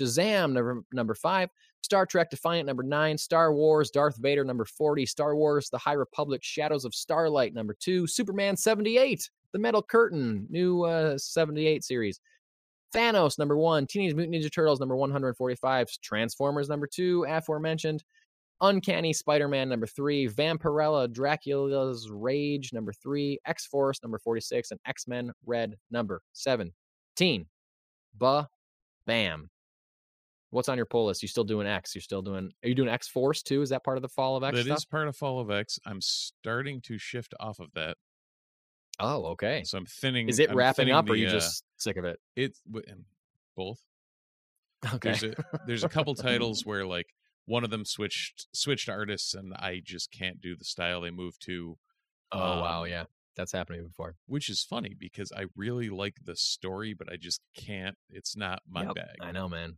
Shazam. Number number five. Star Trek Defiant number nine, Star Wars Darth Vader number 40, Star Wars The High Republic Shadows of Starlight number two, Superman 78, The Metal Curtain, new uh, 78 series, Thanos number one, Teenage Mutant Ninja Turtles number 145, Transformers number two, aforementioned, Uncanny Spider Man number three, Vampirella Dracula's Rage number three, X Force number 46, and X Men Red number 17. Ba bam. What's on your pull list? You still doing X? You're still doing? Are you doing X Force too? Is that part of the Fall of X That stuff? is part of Fall of X. I'm starting to shift off of that. Oh, okay. So I'm thinning. Is it I'm wrapping up, or the, you uh, just sick of it? it's w- um, both. Okay. There's a there's a couple titles where like one of them switched switched artists, and I just can't do the style they moved to. oh wow, um, yeah, that's happened to me before. Which is funny because I really like the story, but I just can't. It's not my Yep, bag. I know, man.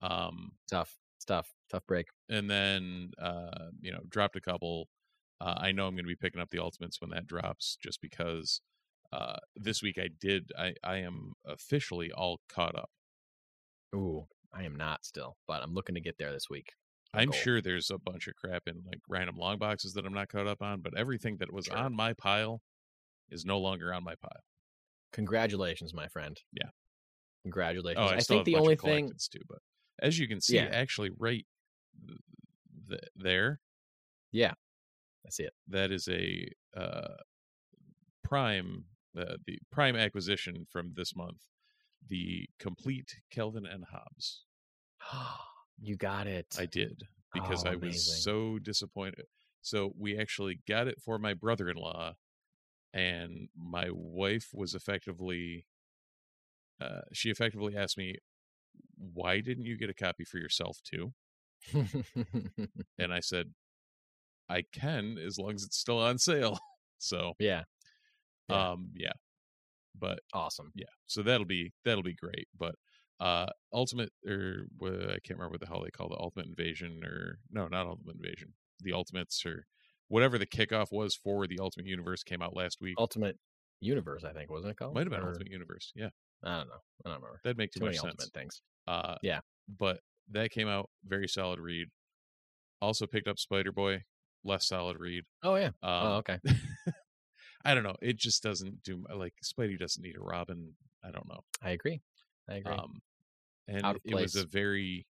Um, Tough. Tough. Tough break. and then uh, you know dropped a couple. Uh, I know I'm going to be picking up the Ultimates when that drops, just because uh, this week I did. I I am officially all caught up. Ooh, I am not still, but I'm looking to get there this week. I'm goal. sure there's a bunch of crap in like random long boxes that I'm not caught up on, but everything that was Sure. on my pile is no longer on my pile. Congratulations, my friend. Yeah. Congratulations. Oh, I, I think the have a bunch only thing too, but as you can see, Yeah. actually, right th- th- there, yeah, that's it. that is a uh, prime, uh, the prime acquisition from this month, the complete Calvin and Hobbes. you got it. I did because Oh, I was so disappointed. So we actually got it for my brother-in-law, and my wife was effectively, uh, she effectively asked me, "Why didn't you get a copy for yourself too?" And I said, "I can as long as it's still on sale." So, yeah. Yeah. um, yeah, but Awesome. yeah so that'll be that'll be great but uh ultimate or wha- i can't remember what the hell they call the ultimate invasion or no not ultimate invasion the ultimates or whatever the kickoff was for the ultimate universe came out last week Ultimate Universe, I think, wasn't it called? might have been Or- ultimate universe yeah I don't know. I don't remember. that'd make too, many sense Ultimate things. uh Yeah. but that came out very solid read also picked up spider boy less solid read Oh yeah. um, oh okay. i don't know it just doesn't do like spidey doesn't need a robin i don't know I agree. I agree. Um, and it was a very,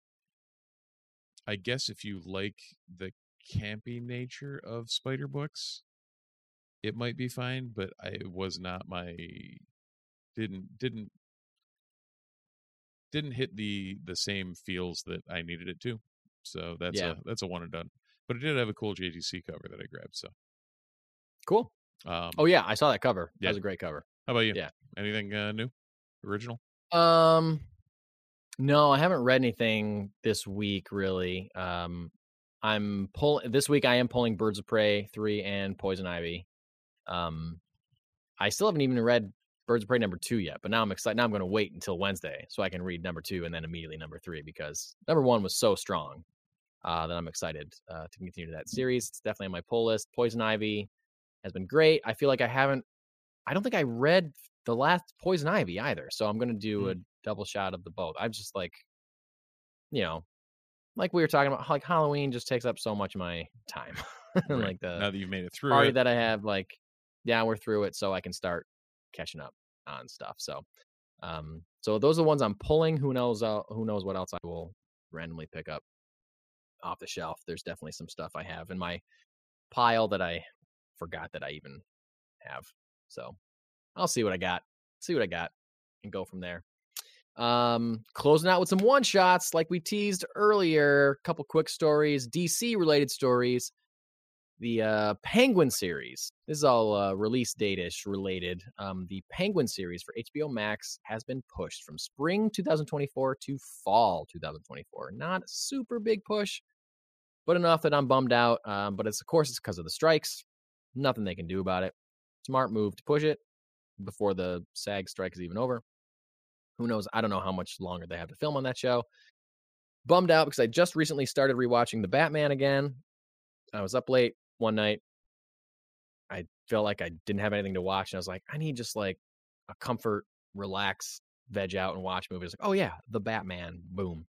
I guess, if you like the campy nature of spider books, it might be fine. But I it was not my didn't didn't didn't hit the the same feels that I needed it to. So that's Yeah. a that's a one and done. But it did have a cool JTC cover that I grabbed. So cool. um, Oh yeah, I saw that cover. Yeah. That was a great cover. how about you? yeah. Anything uh, new, original? Um, no, I haven't read anything this week really. Um, I'm pull this week. I am pulling Birds of Prey three and Poison Ivy. Um, I still haven't even read Birds of Prey number two yet, but now I'm excited. Now I'm going to wait until Wednesday so I can read number two and then immediately number three because number one was so strong uh, that I'm excited uh, to continue to that series. It's definitely on my pull list. Poison Ivy has been great. I feel like I haven't. I don't think I read the last Poison Ivy either, so I'm going to do a double shot of the both. I'm just like, you know, like we were talking about, like Halloween just takes up so much of my time. Right. like the now that you've made it through party it, that I have, like, yeah, we're through it, so I can start catching up on stuff. So, um, so those are the ones I'm pulling. Who knows? Uh, who knows what else I will randomly pick up off the shelf? There's definitely some stuff I have in my pile that I forgot that I even have. So, I'll see what I got. See what I got, and go from there. Um, closing out with some one shots, like we teased earlier. A couple quick stories, DC related stories the uh, Penguin series. This is all uh, release date ish related. Um, the Penguin series for HBO Max has been pushed from spring 2024 to fall 2024. Not a super big push, but enough that I'm bummed out. Um, but it's of course it's because of the strikes. Nothing they can do about it. Smart move to push it before the SAG strike is even over. Who knows? I don't know how much longer they have to film on that show. Bummed out because I just recently started rewatching The Batman again. I was up late one night. I felt like I didn't have anything to watch, and I was like, I need just like a comfort, relax, veg out, and watch movies. Like, oh yeah, The Batman. Boom.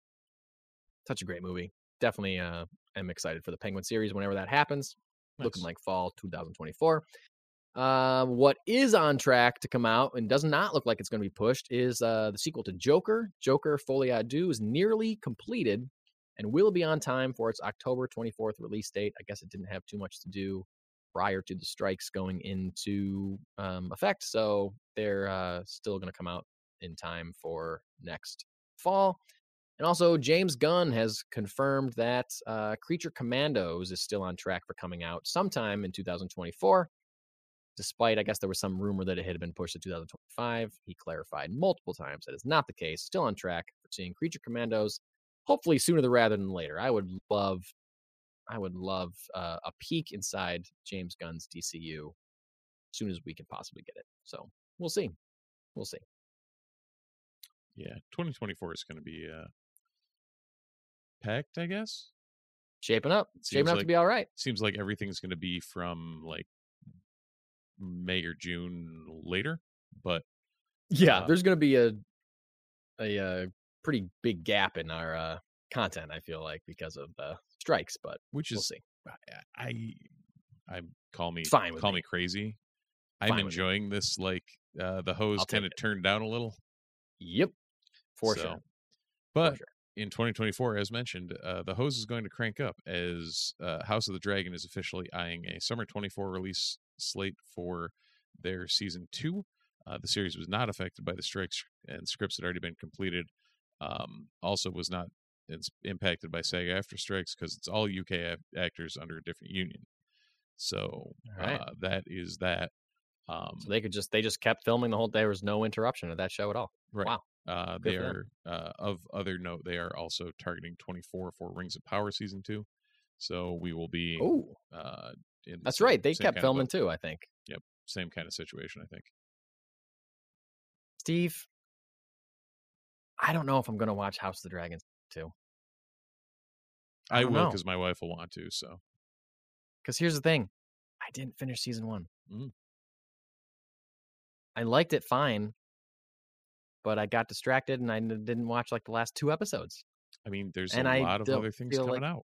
Such a great movie. Definitely uh am excited for the Penguin series whenever that happens. Looking like fall 2024. Uh, what is on track to come out and does not look like it's going to be pushed is uh, the sequel to Joker. Joker Folie à Deux is nearly completed and will be on time for its October 24th release date. I guess it didn't have too much to do prior to the strikes going into um, effect, so they're uh, still going to come out in time for next fall. And also, James Gunn has confirmed that uh, Creature Commandos is still on track for coming out sometime in 2024. Despite, I guess, there was some rumor that it had been pushed to 2025. He clarified multiple times that is not the case. Still on track for seeing Creature Commandos hopefully sooner rather than later. I would love, I would love uh, a peek inside James Gunn's DCU as soon as we can possibly get it. So we'll see, we'll see. Yeah, 2024 is going to be uh, packed, I guess. Shaping up, Seems shaping up to be all right. Seems like everything's going to be from like May or June later, but Yeah, Uh, there's going to be a a uh, pretty big gap in our uh, content. I feel like because of the strikes, but which we'll is see. I, I I call me fine call me. me crazy. I'm me. enjoying this. Like uh, the hose kind of turned down a little. Yep, for So, sure. But for sure. in 2024, as mentioned, uh, the hose is going to crank up as uh, House of the Dragon is officially eyeing a summer 24 release slate for their season two. Uh, the series was not affected by the strikes, and scripts had already been completed. Um, also, was not impacted by SAG-AFTRA strikes because it's all UK ac- actors under a different union. So Alright. uh, that is that. Um, So they could just they just kept filming the whole. Day there was no interruption of that show at all. Right. Wow. Uh, they are uh, of other note. They are also targeting 24 for Rings of Power season two. So we will be. Oh, uh, that's same- right. They kept kind of filming too. I think. Yep. Same kind of situation, I think. Steve, I don't know if I'm going to watch House of the Dragons too. I I, will because my wife will want to. So Because here's the thing, I didn't finish season one. Mm. I liked it fine, but I got distracted and I didn't watch like the last two episodes. I mean, there's And a I lot of other things coming like- out.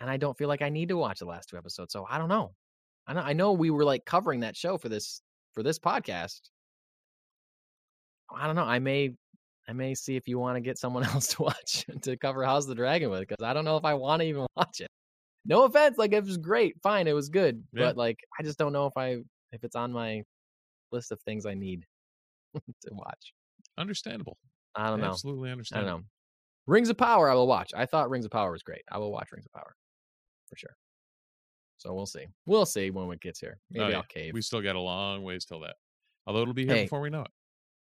and I don't feel like I need to watch the last two episodes. So I don't know. I know I know we were like covering that show for this for this podcast. I don't know. I may I may see if you want to get someone else to watch to cover House of the Dragon with because I don't know if I want to even watch it. No offense, like it was great, fine, it was good, Yeah. but like I just don't know if I if it's on my list of things I need to watch. Understandable. I don't know. Absolutely understandable. I don't know. Rings of Power, I will watch. I thought Rings of Power was great. I will watch Rings of Power for sure. So we'll see. We'll see when it gets here. Oh, Maybe Oh, yeah. I'll cave. We still got a long ways till that. Although it'll be here Hey. before we know it.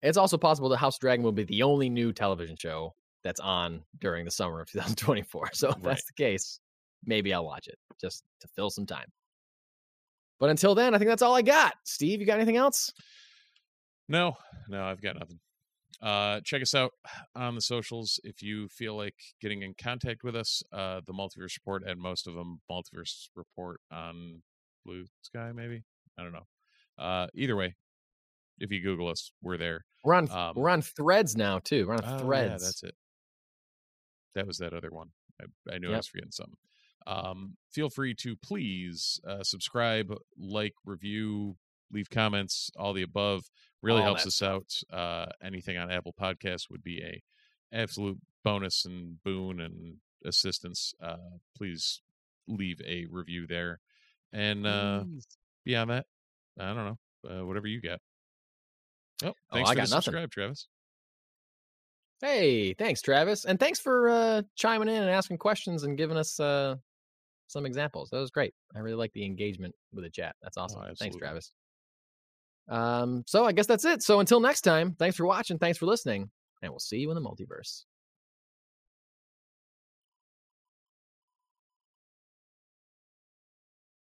It's also possible that House of Dragon will be the only new television show that's on during the summer of 2024. So if Right. that's the case, maybe I'll watch it just to fill some time. But until then, I think that's all I got. Steve, you got anything else? No, no, I've got nothing. Uh, check us out on the socials if you feel like getting in contact with us. Uh, the Multiverse Report and most of them Multiverse Report on Blue Sky, maybe I don't know. Uh, either way, if you Google us, we're there. We're on Um, we're on threads now too. We're on Oh, threads. Yeah, that's it. That was that other one. I, I knew I was forgetting something. Um, feel free to please uh, subscribe, like, review, leave comments, all the above. Really All helps us out. Uh, anything on Apple Podcasts would be a absolute bonus and boon and assistance. Uh, please leave a review there. And uh, beyond that, I don't know. Uh, whatever you got. Oh, Oh, thanks I for got the nothing. subscribe, Travis. Hey, thanks, Travis, and thanks for uh, chiming in and asking questions and giving us uh, some examples. That was great. I really like the engagement with the chat. That's awesome. thanks. Travis. Um, so I guess that's it. So until next time, thanks for watching, thanks for listening, and we'll see you in the multiverse.